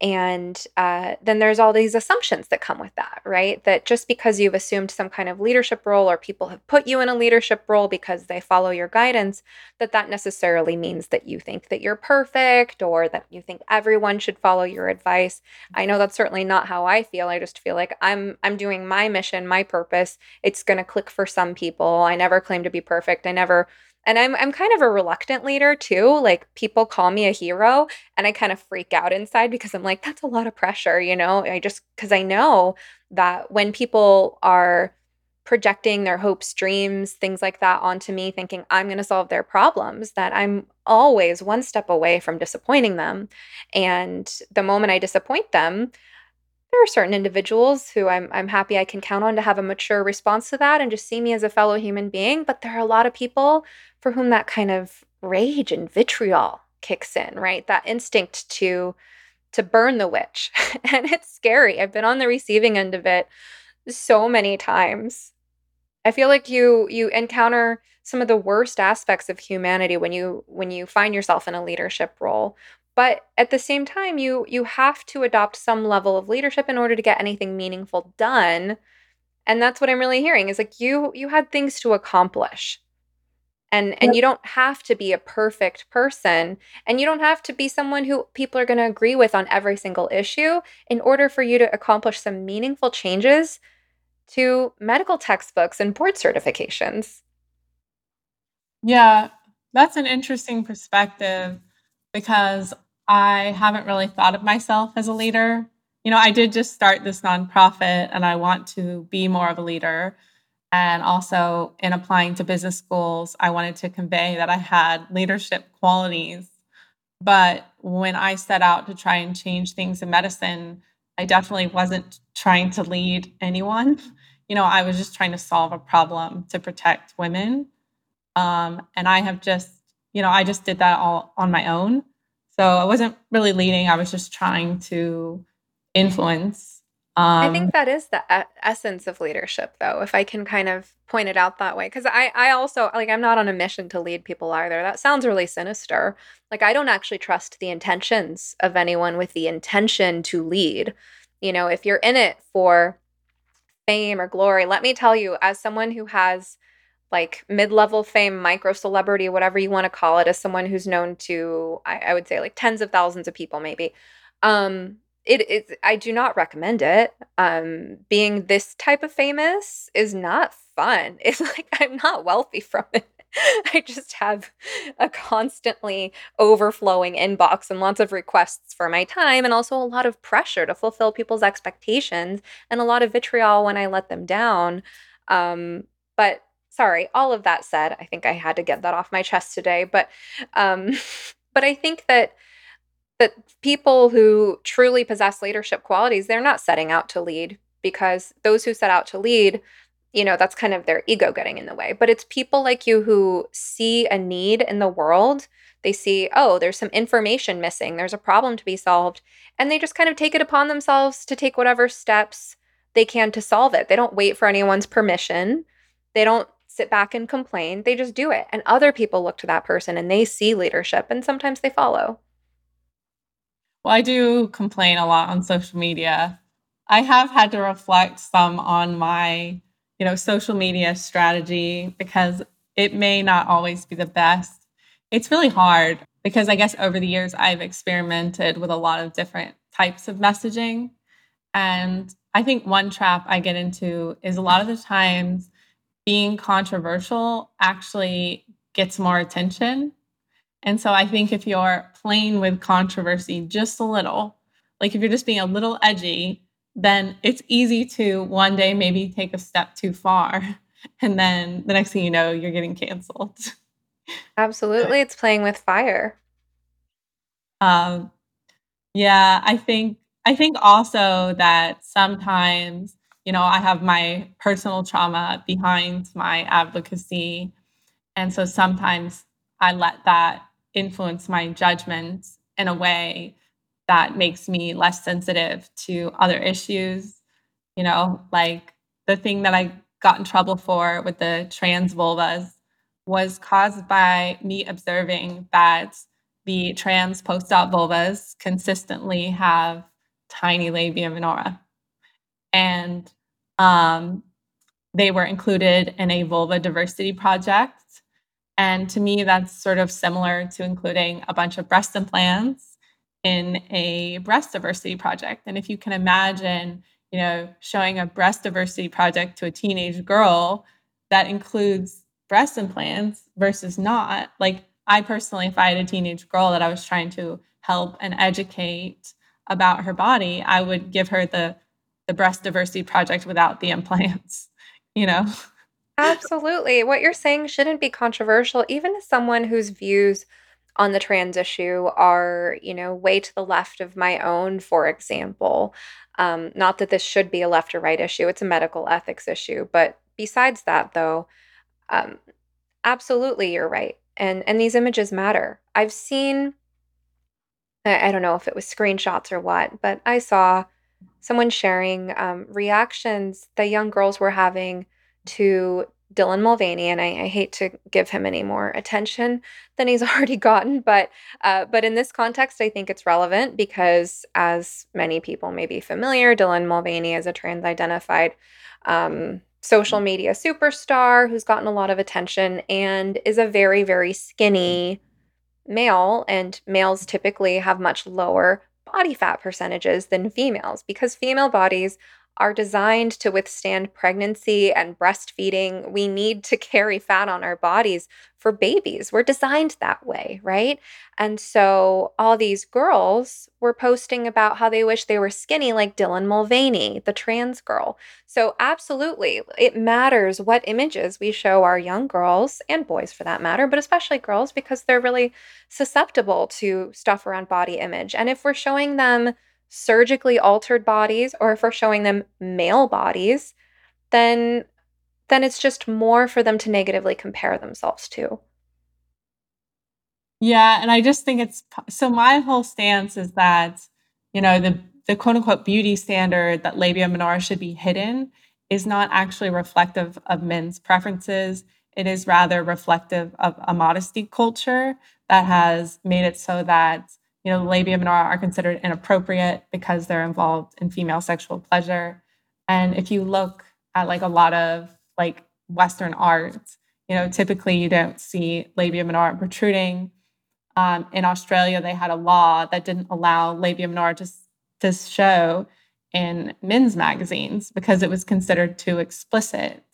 And uh, then there's all these assumptions that come with that, right? That just because you've assumed some kind of leadership role or people have put you in a leadership role because they follow your guidance, that that necessarily means that you think that you're perfect or that you think everyone should follow your advice. I know that's certainly not how I feel. I just feel like I'm I'm doing my mission, my purpose. It's going to click for some people. I never claim to be perfect. I never and I'm I'm kind of a reluctant leader too. Like people call me a hero and I kind of freak out inside because I'm like that's a lot of pressure, you know? I just cuz I know that when people are projecting their hopes, dreams, things like that onto me thinking I'm going to solve their problems, that I'm always one step away from disappointing them. And the moment I disappoint them, there are certain individuals who I'm I'm happy I can count on to have a mature response to that and just see me as a fellow human being, but there are a lot of people for whom that kind of rage and vitriol kicks in, right? That instinct to to burn the witch. and it's scary. I've been on the receiving end of it so many times. I feel like you you encounter some of the worst aspects of humanity when you when you find yourself in a leadership role but at the same time you you have to adopt some level of leadership in order to get anything meaningful done and that's what i'm really hearing is like you you had things to accomplish and and you don't have to be a perfect person and you don't have to be someone who people are going to agree with on every single issue in order for you to accomplish some meaningful changes to medical textbooks and board certifications yeah that's an interesting perspective because I haven't really thought of myself as a leader. you know, I did just start this nonprofit and I want to be more of a leader. And also, in applying to business schools, I wanted to convey that I had leadership qualities. But when I set out to try and change things in medicine, I definitely wasn't trying to lead anyone. You know, I was just trying to solve a problem to protect women. Um, and I have just, you know, I just did that all on my own. So I wasn't really leading, I was just trying to influence. I think Um, that is the e- essence of leadership, though, if I can kind of point it out that way. Because I, I also, like, I'm not on a mission to lead people either. That sounds really sinister. Like, I don't actually trust the intentions of anyone with the intention to lead. You know, if you're in it for fame or glory, let me tell you, as someone who has like mid-level fame, micro celebrity, whatever you want to call it, as someone who's known to, I, I would say like tens of thousands of people, maybe. Um, it is I do not recommend it. Um, being this type of famous is not fun. It's like I'm not wealthy from it. I just have a constantly overflowing inbox and lots of requests for my time and also a lot of pressure to fulfill people's expectations and a lot of vitriol when I let them down. Um, but sorry, all of that said, I think I had to get that off my chest today. But um, but I think that that people who truly possess leadership qualities, they're not setting out to lead because those who set out to lead, you know, that's kind of their ego getting in the way. But it's people like you who see a need in the world. They see, oh, there's some information missing, there's a problem to be solved. And they just kind of take it upon themselves to take whatever steps they can to solve it. They don't wait for anyone's permission. They don't sit back and complain. They just do it. And other people look to that person and they see leadership and sometimes they follow. Well, I do complain a lot on social media. I have had to reflect some on my, you know, social media strategy because it may not always be the best. It's really hard because I guess over the years I've experimented with a lot of different types of messaging. And I think one trap I get into is a lot of the times being controversial actually gets more attention. And so I think if you're playing with controversy just a little, like if you're just being a little edgy, then it's easy to one day maybe take a step too far. And then the next thing you know, you're getting canceled. Absolutely. It's playing with fire. Um, yeah, I think I think also that sometimes, you know, I have my personal trauma behind my advocacy. And so sometimes I let that influence my judgment in a way that makes me less sensitive to other issues. You know, like the thing that I got in trouble for with the trans vulvas was caused by me observing that the trans post-op vulvas consistently have tiny labia minora. And um, they were included in a vulva diversity project. And to me, that's sort of similar to including a bunch of breast implants in a breast diversity project. And if you can imagine, you know, showing a breast diversity project to a teenage girl that includes breast implants versus not, like I personally, if I had a teenage girl that I was trying to help and educate about her body, I would give her the the breast diversity project without the implants, you know? Absolutely. What you're saying shouldn't be controversial, even as someone whose views on the trans issue are, you know, way to the left of my own, for example. Um, not that this should be a left or right issue, it's a medical ethics issue. But besides that, though, um, absolutely you're right. And and these images matter. I've seen I I don't know if it was screenshots or what, but I saw someone sharing um, reactions that young girls were having to Dylan Mulvaney, and I, I hate to give him any more attention than he's already gotten, but uh, but in this context, I think it's relevant because, as many people may be familiar, Dylan Mulvaney is a trans-identified um, social media superstar who's gotten a lot of attention and is a very very skinny male, and males typically have much lower body fat percentages than females because female bodies are designed to withstand pregnancy and breastfeeding. We need to carry fat on our bodies for babies. We're designed that way, right? And so all these girls were posting about how they wish they were skinny, like Dylan Mulvaney, the trans girl. So, absolutely, it matters what images we show our young girls and boys for that matter, but especially girls because they're really susceptible to stuff around body image. And if we're showing them, surgically altered bodies or if we're showing them male bodies, then then it's just more for them to negatively compare themselves to. Yeah, and I just think it's so my whole stance is that, you know, the the quote unquote beauty standard that labia minora should be hidden is not actually reflective of men's preferences. It is rather reflective of a modesty culture that has made it so that you know, the labia minora are considered inappropriate because they're involved in female sexual pleasure. And if you look at like a lot of like Western art, you know, typically you don't see labia minora protruding. Um, in Australia, they had a law that didn't allow labia minora to, to show in men's magazines because it was considered too explicit.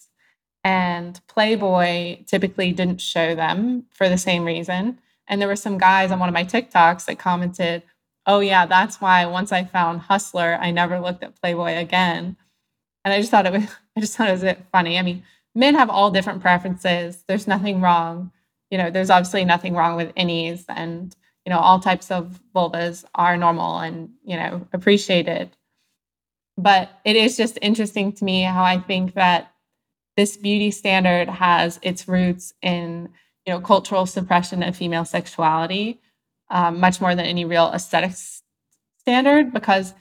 And Playboy typically didn't show them for the same reason. And there were some guys on one of my TikToks that commented, Oh, yeah, that's why once I found Hustler, I never looked at Playboy again. And I just thought it was, I just thought it was funny. I mean, men have all different preferences. There's nothing wrong. You know, there's obviously nothing wrong with innies and, you know, all types of vulvas are normal and, you know, appreciated. But it is just interesting to me how I think that this beauty standard has its roots in you know, cultural suppression of female sexuality, um, much more than any real aesthetics standard, because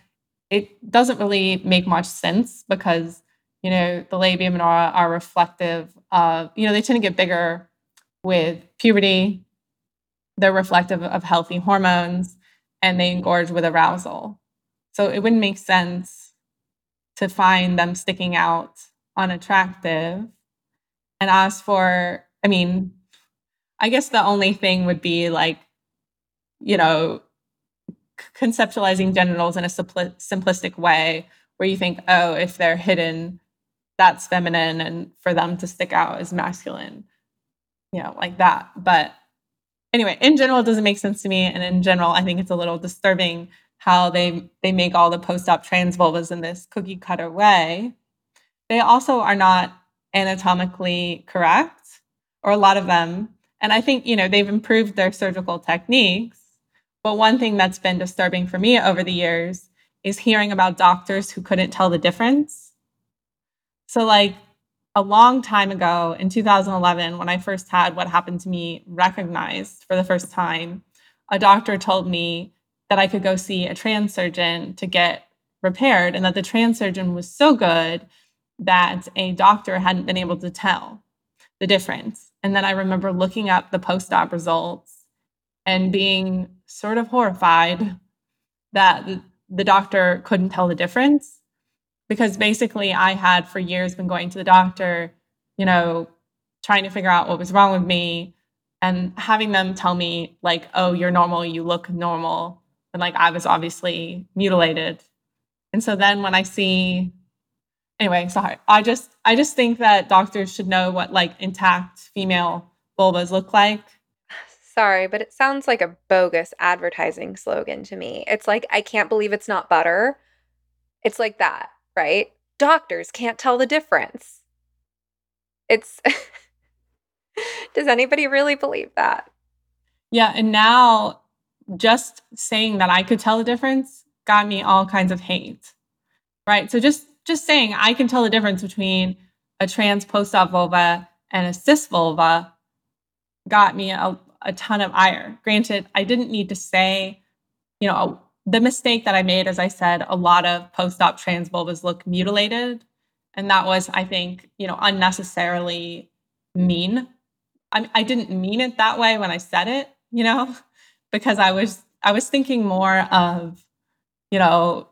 it doesn't really make much sense because, you know, the labia minora are reflective of, you know, they tend to get bigger with puberty. They're reflective of healthy hormones and they engorge with arousal. So it wouldn't make sense to find them sticking out unattractive. And as for, I mean, I guess the only thing would be like, you know, conceptualizing genitals in a simpli- simplistic way where you think, oh, if they're hidden, that's feminine, and for them to stick out is masculine, you know, like that. But anyway, in general, it doesn't make sense to me. And in general, I think it's a little disturbing how they they make all the post-op trans vulvas in this cookie cutter way. They also are not anatomically correct, or a lot of them and I think, you know, they've improved their surgical techniques. But one thing that's been disturbing for me over the years is hearing about doctors who couldn't tell the difference. So, like a long time ago in 2011, when I first had what happened to me recognized for the first time, a doctor told me that I could go see a trans surgeon to get repaired, and that the trans surgeon was so good that a doctor hadn't been able to tell the difference. And then I remember looking up the post op results and being sort of horrified that the doctor couldn't tell the difference. Because basically, I had for years been going to the doctor, you know, trying to figure out what was wrong with me and having them tell me, like, oh, you're normal, you look normal. And like, I was obviously mutilated. And so then when I see anyway, sorry. I just I just think that doctors should know what like intact female vulvas look like. Sorry, but it sounds like a bogus advertising slogan to me. It's like I can't believe it's not butter. It's like that, right? Doctors can't tell the difference. It's Does anybody really believe that? Yeah, and now just saying that I could tell the difference got me all kinds of hate. Right? So just just saying I can tell the difference between a trans post-op vulva and a cis vulva got me a, a ton of ire. Granted, I didn't need to say, you know, the mistake that I made, as I said, a lot of post-op trans vulvas look mutilated. And that was, I think, you know, unnecessarily mean. I, I didn't mean it that way when I said it, you know, because I was I was thinking more of, you know,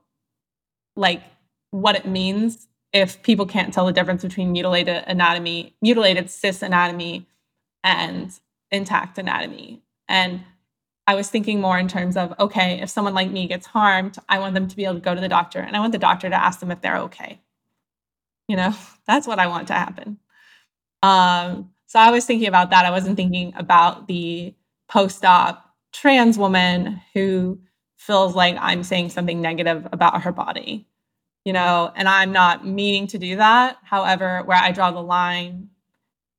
like what it means if people can't tell the difference between mutilated anatomy, mutilated cis anatomy, and intact anatomy. And I was thinking more in terms of okay, if someone like me gets harmed, I want them to be able to go to the doctor and I want the doctor to ask them if they're okay. You know, that's what I want to happen. Um, so I was thinking about that. I wasn't thinking about the post op trans woman who feels like I'm saying something negative about her body, you know, and I'm not meaning to do that. However, where I draw the line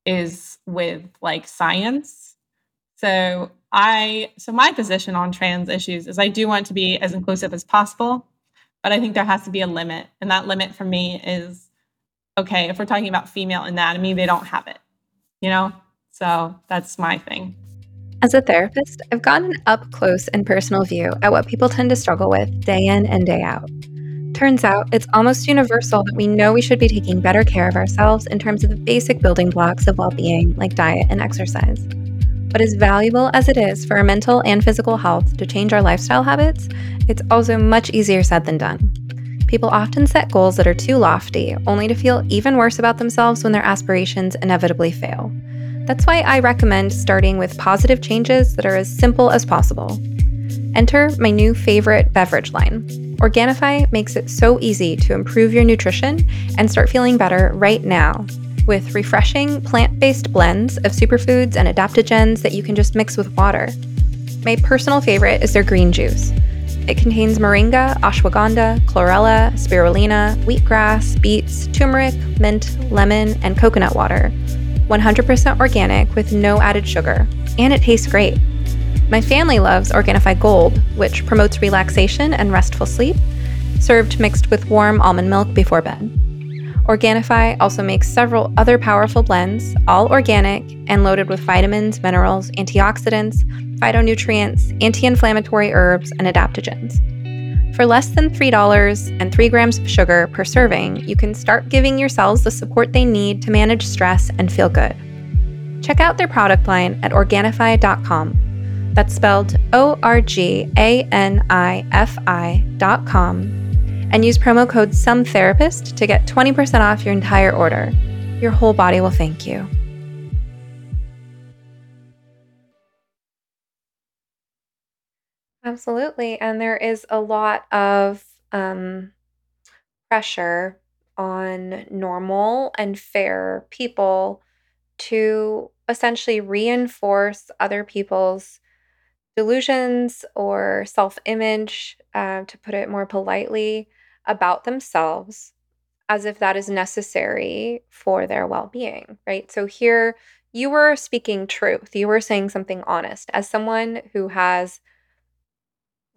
is with like science. So I so my position on trans issues is I do want to be as inclusive as possible, but I think there has to be a limit. And that limit for me is okay, if we're talking about female anatomy, they don't have it. You know? So that's my thing. As a therapist, I've gotten an up close and personal view at what people tend to struggle with day in and day out. Turns out it's almost universal that we know we should be taking better care of ourselves in terms of the basic building blocks of well being, like diet and exercise. But as valuable as it is for our mental and physical health to change our lifestyle habits, it's also much easier said than done. People often set goals that are too lofty, only to feel even worse about themselves when their aspirations inevitably fail. That's why I recommend starting with positive changes that are as simple as possible. Enter my new favorite beverage line. Organifi makes it so easy to improve your nutrition and start feeling better right now with refreshing plant based blends of superfoods and adaptogens that you can just mix with water. My personal favorite is their green juice. It contains moringa, ashwagandha, chlorella, spirulina, wheatgrass, beets, turmeric, mint, lemon, and coconut water 100% organic with no added sugar, and it tastes great. My family loves Organifi Gold, which promotes relaxation and restful sleep, served mixed with warm almond milk before bed. Organifi also makes several other powerful blends, all organic and loaded with vitamins, minerals, antioxidants, phytonutrients, anti inflammatory herbs, and adaptogens. For less than $3 and 3 grams of sugar per serving, you can start giving your cells the support they need to manage stress and feel good. Check out their product line at Organifi.com. That's spelled O R G A N I F I dot com. And use promo code SOMETherapist to get 20% off your entire order. Your whole body will thank you. Absolutely. And there is a lot of um, pressure on normal and fair people to essentially reinforce other people's delusions or self image, uh, to put it more politely, about themselves as if that is necessary for their well being, right? So here you were speaking truth, you were saying something honest. As someone who has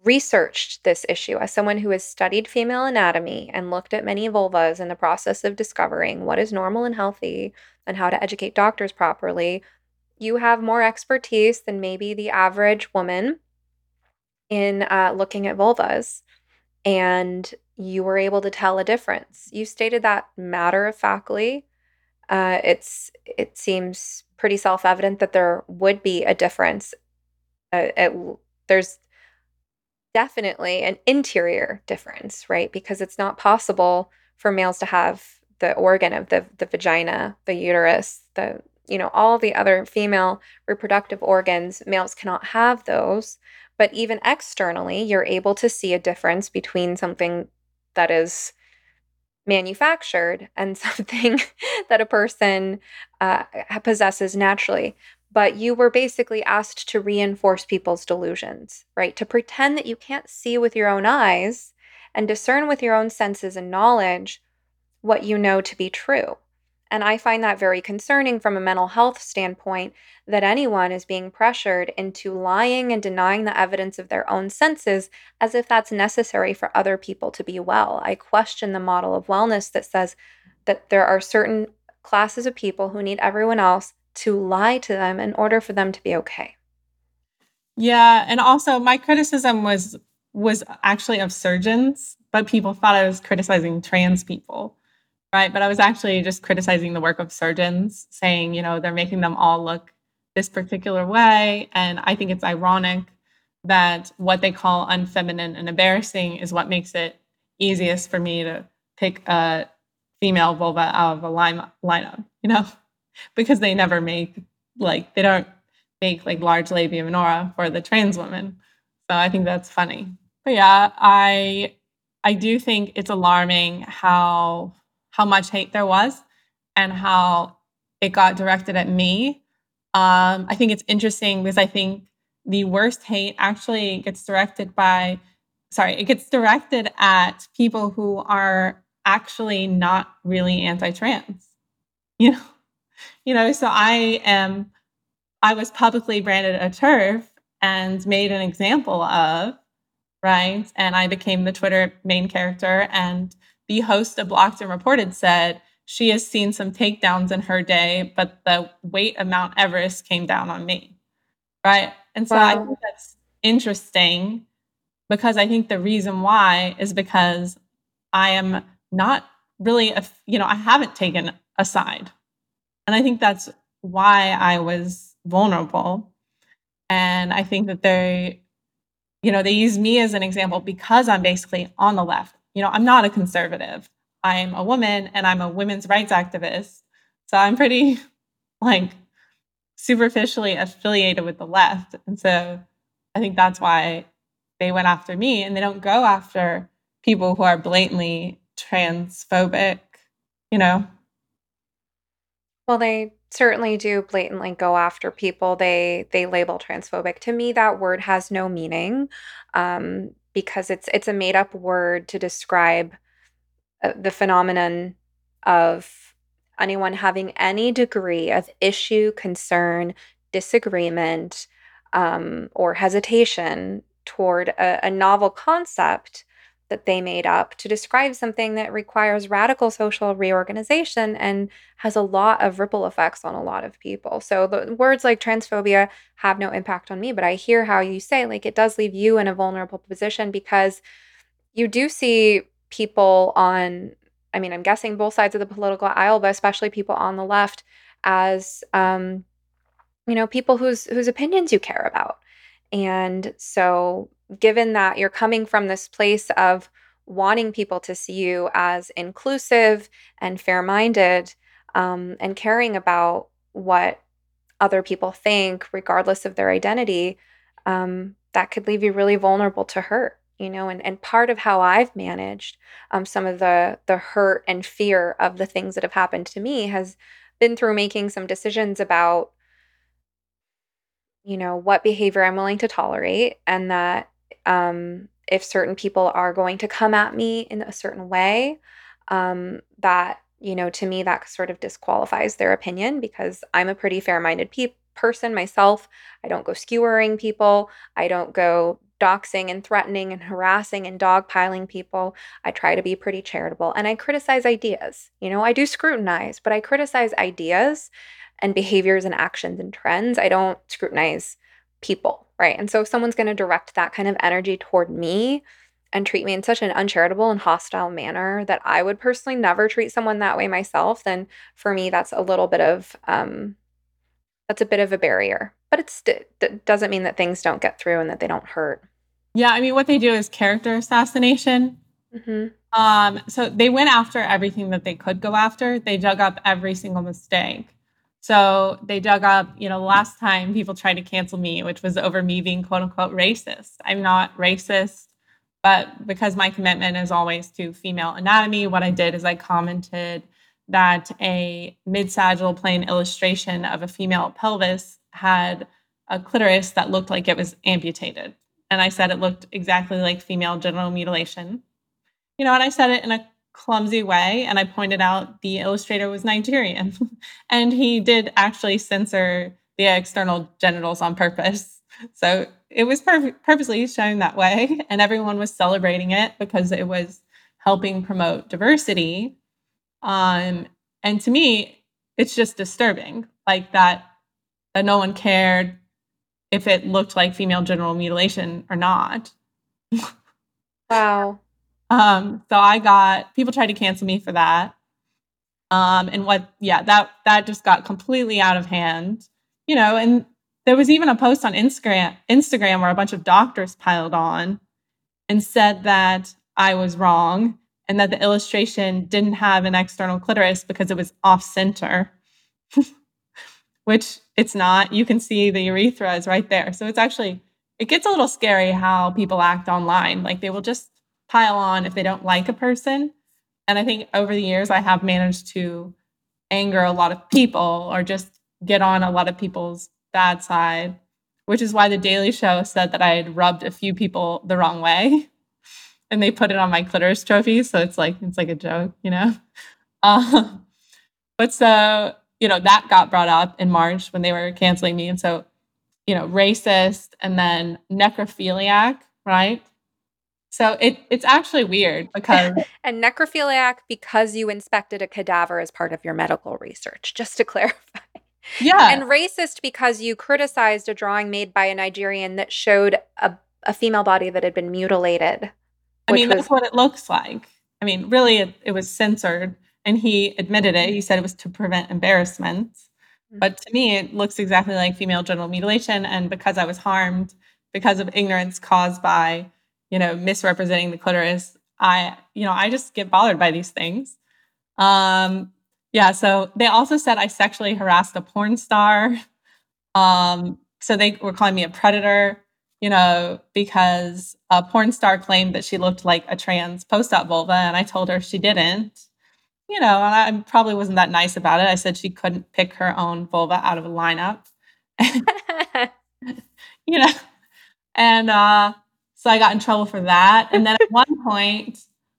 researched this issue as someone who has studied female anatomy and looked at many vulvas in the process of discovering what is normal and healthy and how to educate doctors properly, you have more expertise than maybe the average woman in uh, looking at vulvas. And you were able to tell a difference. You stated that matter of factly. Uh, it's it seems pretty self evident that there would be a difference. Uh, it, there's definitely an interior difference, right? Because it's not possible for males to have the organ of the the vagina, the uterus, the you know, all the other female reproductive organs, males cannot have those. But even externally, you're able to see a difference between something that is manufactured and something that a person uh, possesses naturally but you were basically asked to reinforce people's delusions, right? To pretend that you can't see with your own eyes and discern with your own senses and knowledge what you know to be true. And I find that very concerning from a mental health standpoint that anyone is being pressured into lying and denying the evidence of their own senses as if that's necessary for other people to be well. I question the model of wellness that says that there are certain classes of people who need everyone else to lie to them in order for them to be okay. Yeah, and also my criticism was was actually of surgeons, but people thought I was criticizing trans people, right? But I was actually just criticizing the work of surgeons, saying, you know, they're making them all look this particular way, and I think it's ironic that what they call unfeminine and embarrassing is what makes it easiest for me to pick a female vulva out of a line lineup, you know? because they never make like they don't make like large labia minora for the trans woman. So I think that's funny. But yeah, I I do think it's alarming how how much hate there was and how it got directed at me. Um, I think it's interesting because I think the worst hate actually gets directed by sorry, it gets directed at people who are actually not really anti-trans. You know, you know, so I am I was publicly branded a TERF and made an example of, right? And I became the Twitter main character. And the host of Blocked and Reported said she has seen some takedowns in her day, but the weight of Mount Everest came down on me, right? And so wow. I think that's interesting because I think the reason why is because I am not really, a, you know, I haven't taken a side. And I think that's why I was vulnerable. And I think that they, you know, they use me as an example because I'm basically on the left. You know, I'm not a conservative. I'm a woman and I'm a women's rights activist. So I'm pretty like superficially affiliated with the left. And so I think that's why they went after me and they don't go after people who are blatantly transphobic, you know? Well, they certainly do blatantly go after people they they label transphobic. To me, that word has no meaning um, because it's it's a made up word to describe uh, the phenomenon of anyone having any degree of issue, concern, disagreement, um, or hesitation toward a, a novel concept that they made up to describe something that requires radical social reorganization and has a lot of ripple effects on a lot of people. So the words like transphobia have no impact on me, but I hear how you say like it does leave you in a vulnerable position because you do see people on I mean, I'm guessing both sides of the political aisle, but especially people on the left as um you know, people whose whose opinions you care about. And so given that you're coming from this place of wanting people to see you as inclusive and fair minded um, and caring about what other people think, regardless of their identity, um, that could leave you really vulnerable to hurt. You know, and, and part of how I've managed um, some of the the hurt and fear of the things that have happened to me has been through making some decisions about you know what behavior I'm willing to tolerate and that um, if certain people are going to come at me in a certain way, um, that, you know, to me, that sort of disqualifies their opinion because I'm a pretty fair minded pe- person myself. I don't go skewering people, I don't go doxing and threatening and harassing and dogpiling people. I try to be pretty charitable and I criticize ideas. You know, I do scrutinize, but I criticize ideas and behaviors and actions and trends. I don't scrutinize people, right? And so if someone's going to direct that kind of energy toward me and treat me in such an uncharitable and hostile manner that I would personally never treat someone that way myself, then for me that's a little bit of um that's a bit of a barrier. But it's it doesn't mean that things don't get through and that they don't hurt. Yeah, I mean what they do is character assassination. Mm-hmm. Um, so they went after everything that they could go after. They dug up every single mistake. So they dug up, you know, last time people tried to cancel me, which was over me being quote unquote racist. I'm not racist, but because my commitment is always to female anatomy, what I did is I commented that a mid sagittal plane illustration of a female pelvis had a clitoris that looked like it was amputated. And I said it looked exactly like female genital mutilation. You know, and I said it in a clumsy way. And I pointed out the illustrator was Nigerian. and he did actually censor the external genitals on purpose. So it was pur- purposely shown that way. And everyone was celebrating it because it was helping promote diversity. Um, and to me, it's just disturbing, like that that no one cared if it looked like female genital mutilation or not. wow. Um, so I got people tried to cancel me for that. Um, and what, yeah, that that just got completely out of hand, you know. And there was even a post on Instagram, Instagram where a bunch of doctors piled on and said that I was wrong and that the illustration didn't have an external clitoris because it was off center. which it's not. You can see the urethra is right there. So it's actually, it gets a little scary how people act online. Like they will just pile on if they don't like a person. And I think over the years, I have managed to anger a lot of people or just get on a lot of people's bad side, which is why the Daily Show said that I had rubbed a few people the wrong way. And they put it on my clitoris trophy. So it's like, it's like a joke, you know? Uh, but so, you know, that got brought up in March when they were canceling me. And so, you know, racist and then necrophiliac, right? So it it's actually weird because and necrophiliac because you inspected a cadaver as part of your medical research, just to clarify. Yeah. And racist because you criticized a drawing made by a Nigerian that showed a, a female body that had been mutilated. I mean, was- that's what it looks like. I mean, really, it, it was censored and he admitted it. He said it was to prevent embarrassment. Mm-hmm. But to me, it looks exactly like female genital mutilation. And because I was harmed because of ignorance caused by you know, misrepresenting the clitoris. I, you know, I just get bothered by these things. Um, yeah, so they also said I sexually harassed a porn star. Um, so they were calling me a predator, you know, because a porn star claimed that she looked like a trans post-op vulva, and I told her she didn't. You know, and I probably wasn't that nice about it. I said she couldn't pick her own vulva out of a lineup. you know, and uh, so I got in trouble for that. And then at one point,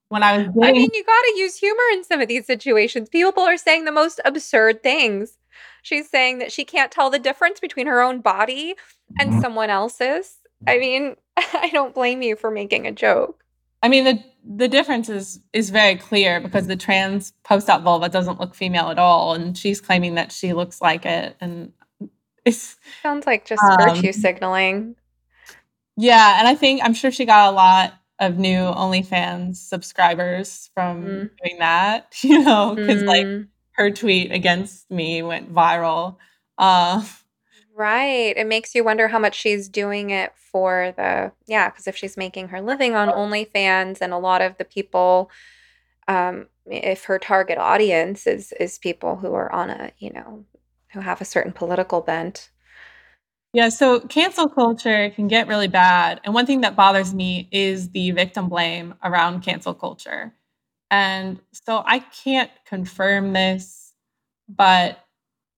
when I was I mean, you got to use humor in some of these situations. People are saying the most absurd things. She's saying that she can't tell the difference between her own body and mm-hmm. someone else's. I mean, I don't blame you for making a joke. I mean, the the difference is is very clear because the trans post-op vulva doesn't look female at all, and she's claiming that she looks like it, and it's sounds like just um, virtue signaling. Yeah, and I think I'm sure she got a lot of new OnlyFans subscribers from mm. doing that, you know, because mm. like her tweet against me went viral. Uh, right. It makes you wonder how much she's doing it for the, yeah, because if she's making her living on OnlyFans and a lot of the people, um, if her target audience is is people who are on a, you know, who have a certain political bent, yeah, so cancel culture can get really bad. And one thing that bothers me is the victim blame around cancel culture. And so I can't confirm this, but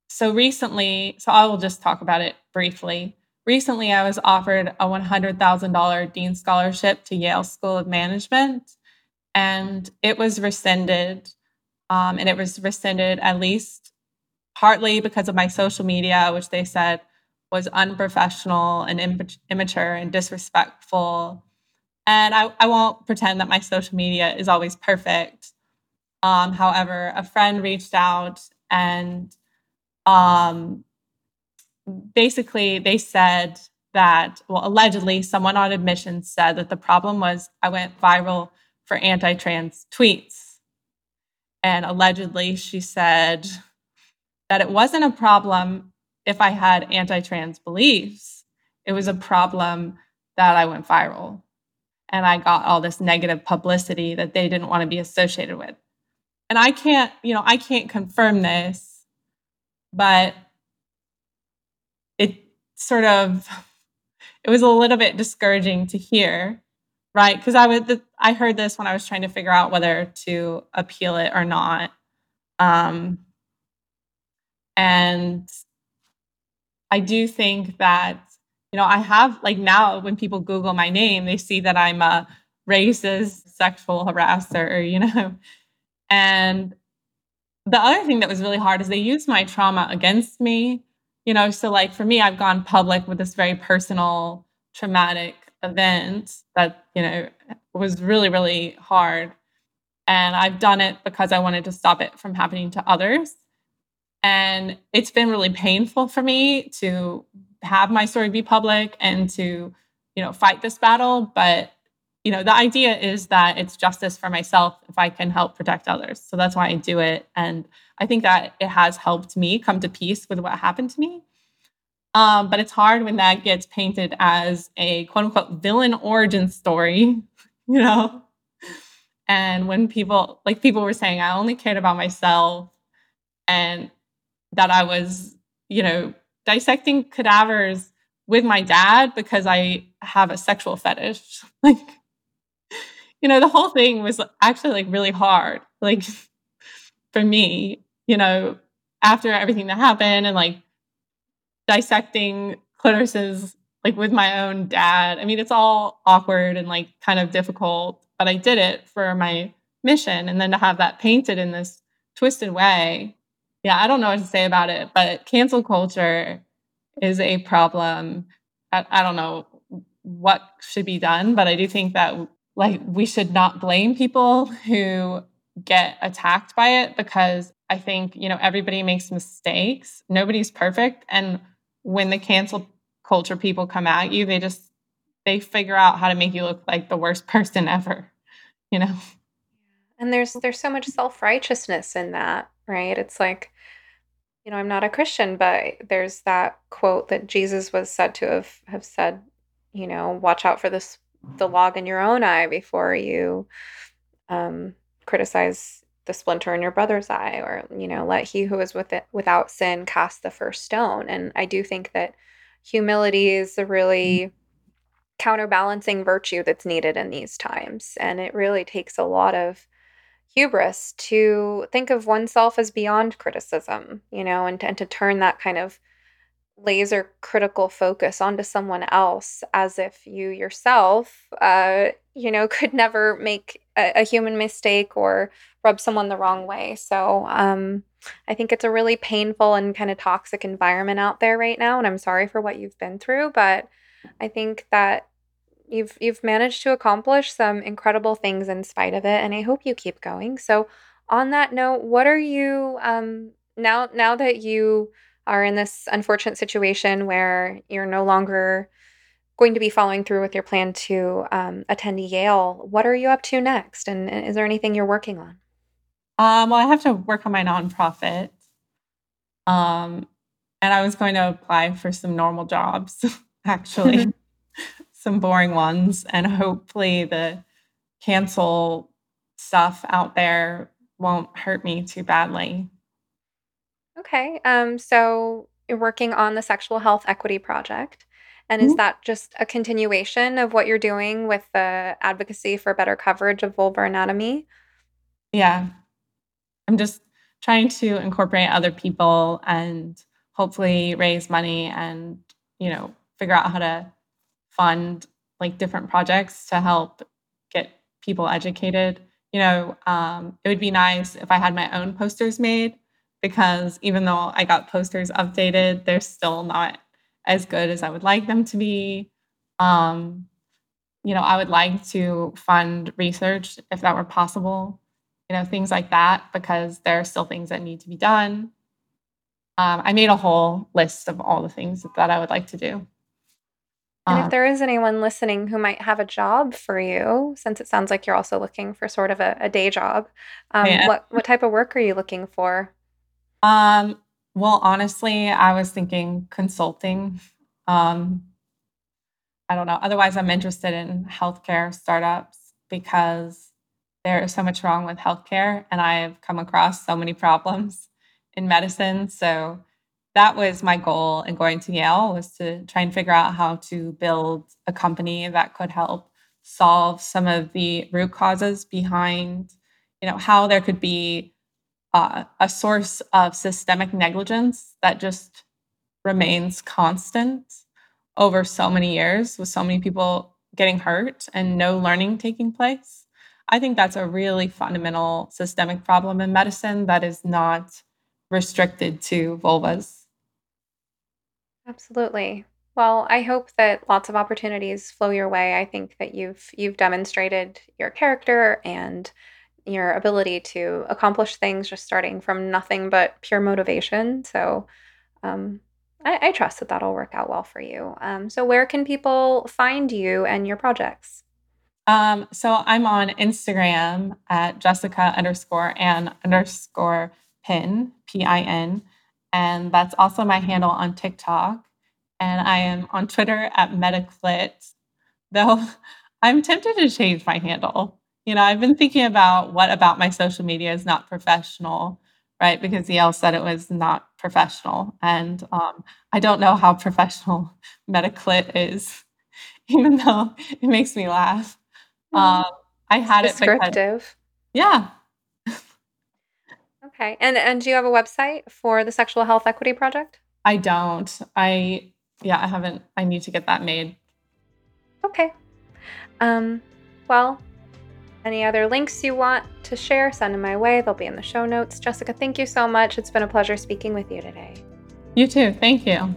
so recently, so I will just talk about it briefly. Recently, I was offered a $100,000 Dean Scholarship to Yale School of Management, and it was rescinded. Um, and it was rescinded at least partly because of my social media, which they said was unprofessional and immature and disrespectful. And I, I won't pretend that my social media is always perfect. Um, however, a friend reached out and um, basically they said that, well, allegedly, someone on admissions said that the problem was I went viral for anti trans tweets. And allegedly, she said that it wasn't a problem if I had anti trans beliefs, it was a problem that I went viral and I got all this negative publicity that they didn't want to be associated with. And I can't, you know, I can't confirm this, but it sort of it was a little bit discouraging to hear, right? Because I would I heard this when I was trying to figure out whether to appeal it or not. Um, and I do think that, you know, I have like now when people Google my name, they see that I'm a racist sexual harasser, you know. And the other thing that was really hard is they used my trauma against me, you know. So, like for me, I've gone public with this very personal, traumatic event that, you know, was really, really hard. And I've done it because I wanted to stop it from happening to others. And it's been really painful for me to have my story be public and to, you know, fight this battle. But, you know, the idea is that it's justice for myself if I can help protect others. So that's why I do it. And I think that it has helped me come to peace with what happened to me. Um, but it's hard when that gets painted as a quote unquote villain origin story, you know? And when people, like people were saying, I only cared about myself and that I was you know, dissecting cadavers with my dad because I have a sexual fetish. Like, you know, the whole thing was actually like really hard. Like for me, you know, after everything that happened and like dissecting clitorises like with my own dad. I mean, it's all awkward and like kind of difficult, but I did it for my mission. And then to have that painted in this twisted way, yeah, I don't know what to say about it, but cancel culture is a problem. I, I don't know what should be done, but I do think that like we should not blame people who get attacked by it because I think, you know, everybody makes mistakes. Nobody's perfect. And when the cancel culture people come at you, they just they figure out how to make you look like the worst person ever, you know. And there's there's so much self-righteousness in that, right? It's like you know, I'm not a Christian, but there's that quote that Jesus was said to have have said, you know, watch out for this the log in your own eye before you um, criticize the splinter in your brother's eye, or you know, let he who is with it, without sin cast the first stone. And I do think that humility is a really counterbalancing virtue that's needed in these times, and it really takes a lot of hubris to think of oneself as beyond criticism, you know, and, and to turn that kind of laser critical focus onto someone else as if you yourself, uh, you know, could never make a, a, human mistake or rub someone the wrong way. So um, I think it's a really painful and kind of toxic environment out there right now. And I'm sorry for what you've been through, but I think that you've you've managed to accomplish some incredible things in spite of it and i hope you keep going. So on that note what are you um now now that you are in this unfortunate situation where you're no longer going to be following through with your plan to um, attend yale what are you up to next? And, and is there anything you're working on? Um, well i have to work on my nonprofit. Um, and i was going to apply for some normal jobs actually some boring ones, and hopefully the cancel stuff out there won't hurt me too badly. Okay. Um, so you're working on the Sexual Health Equity Project. And is mm-hmm. that just a continuation of what you're doing with the advocacy for better coverage of vulvar anatomy? Yeah. I'm just trying to incorporate other people and hopefully raise money and, you know, figure out how to fund like different projects to help get people educated. You know, um, it would be nice if I had my own posters made because even though I got posters updated, they're still not as good as I would like them to be. Um, you know, I would like to fund research if that were possible, you know, things like that, because there are still things that need to be done. Um, I made a whole list of all the things that I would like to do. And if uh, there is anyone listening who might have a job for you, since it sounds like you're also looking for sort of a, a day job, um, yeah. what what type of work are you looking for? Um, well, honestly, I was thinking consulting. Um, I don't know. Otherwise, I'm interested in healthcare startups because there is so much wrong with healthcare, and I've come across so many problems in medicine. So that was my goal in going to Yale was to try and figure out how to build a company that could help solve some of the root causes behind, you know, how there could be uh, a source of systemic negligence that just remains constant over so many years with so many people getting hurt and no learning taking place. I think that's a really fundamental systemic problem in medicine that is not restricted to vulvas. Absolutely. Well, I hope that lots of opportunities flow your way. I think that you've you've demonstrated your character and your ability to accomplish things just starting from nothing but pure motivation. So, um, I, I trust that that'll work out well for you. Um, so, where can people find you and your projects? Um, so I'm on Instagram at Jessica underscore and underscore pin, P I N. And that's also my handle on TikTok. And I am on Twitter at Metaclit, though I'm tempted to change my handle. You know, I've been thinking about what about my social media is not professional, right? Because Yale said it was not professional. And um, I don't know how professional Metaclit is, even though it makes me laugh. Mm. Um, I had it's it descriptive. yeah. Okay. And and do you have a website for the Sexual Health Equity Project? I don't. I yeah, I haven't I need to get that made. Okay. Um well, any other links you want to share, send them my way. They'll be in the show notes. Jessica, thank you so much. It's been a pleasure speaking with you today. You too. Thank you.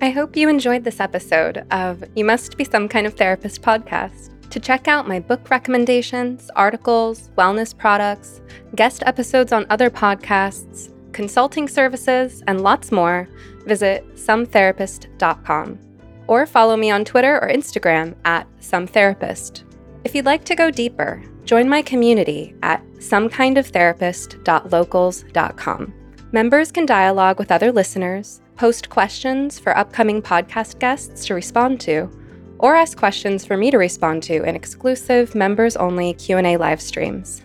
I hope you enjoyed this episode of You Must Be Some Kind of Therapist podcast. To check out my book recommendations, articles, wellness products, guest episodes on other podcasts, consulting services, and lots more, visit sometherapist.com or follow me on Twitter or Instagram at sometherapist. If you'd like to go deeper, join my community at somekindoftherapist.locals.com. Members can dialogue with other listeners, post questions for upcoming podcast guests to respond to, or ask questions for me to respond to in exclusive members-only Q&A live streams.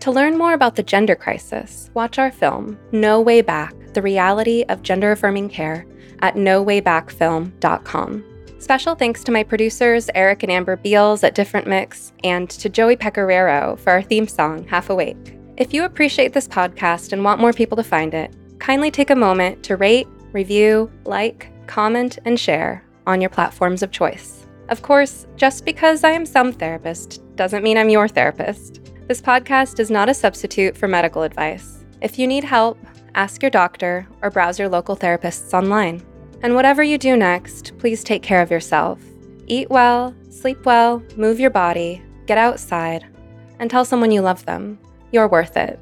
To learn more about the gender crisis, watch our film No Way Back: The Reality of Gender Affirming Care at nowaybackfilm.com. Special thanks to my producers, Eric and Amber Beals at Different Mix, and to Joey Pecoraro for our theme song, Half Awake. If you appreciate this podcast and want more people to find it, kindly take a moment to rate, review, like, comment, and share on your platforms of choice. Of course, just because I am some therapist doesn't mean I'm your therapist. This podcast is not a substitute for medical advice. If you need help, ask your doctor or browse your local therapists online. And whatever you do next, please take care of yourself. Eat well, sleep well, move your body, get outside, and tell someone you love them. You're worth it.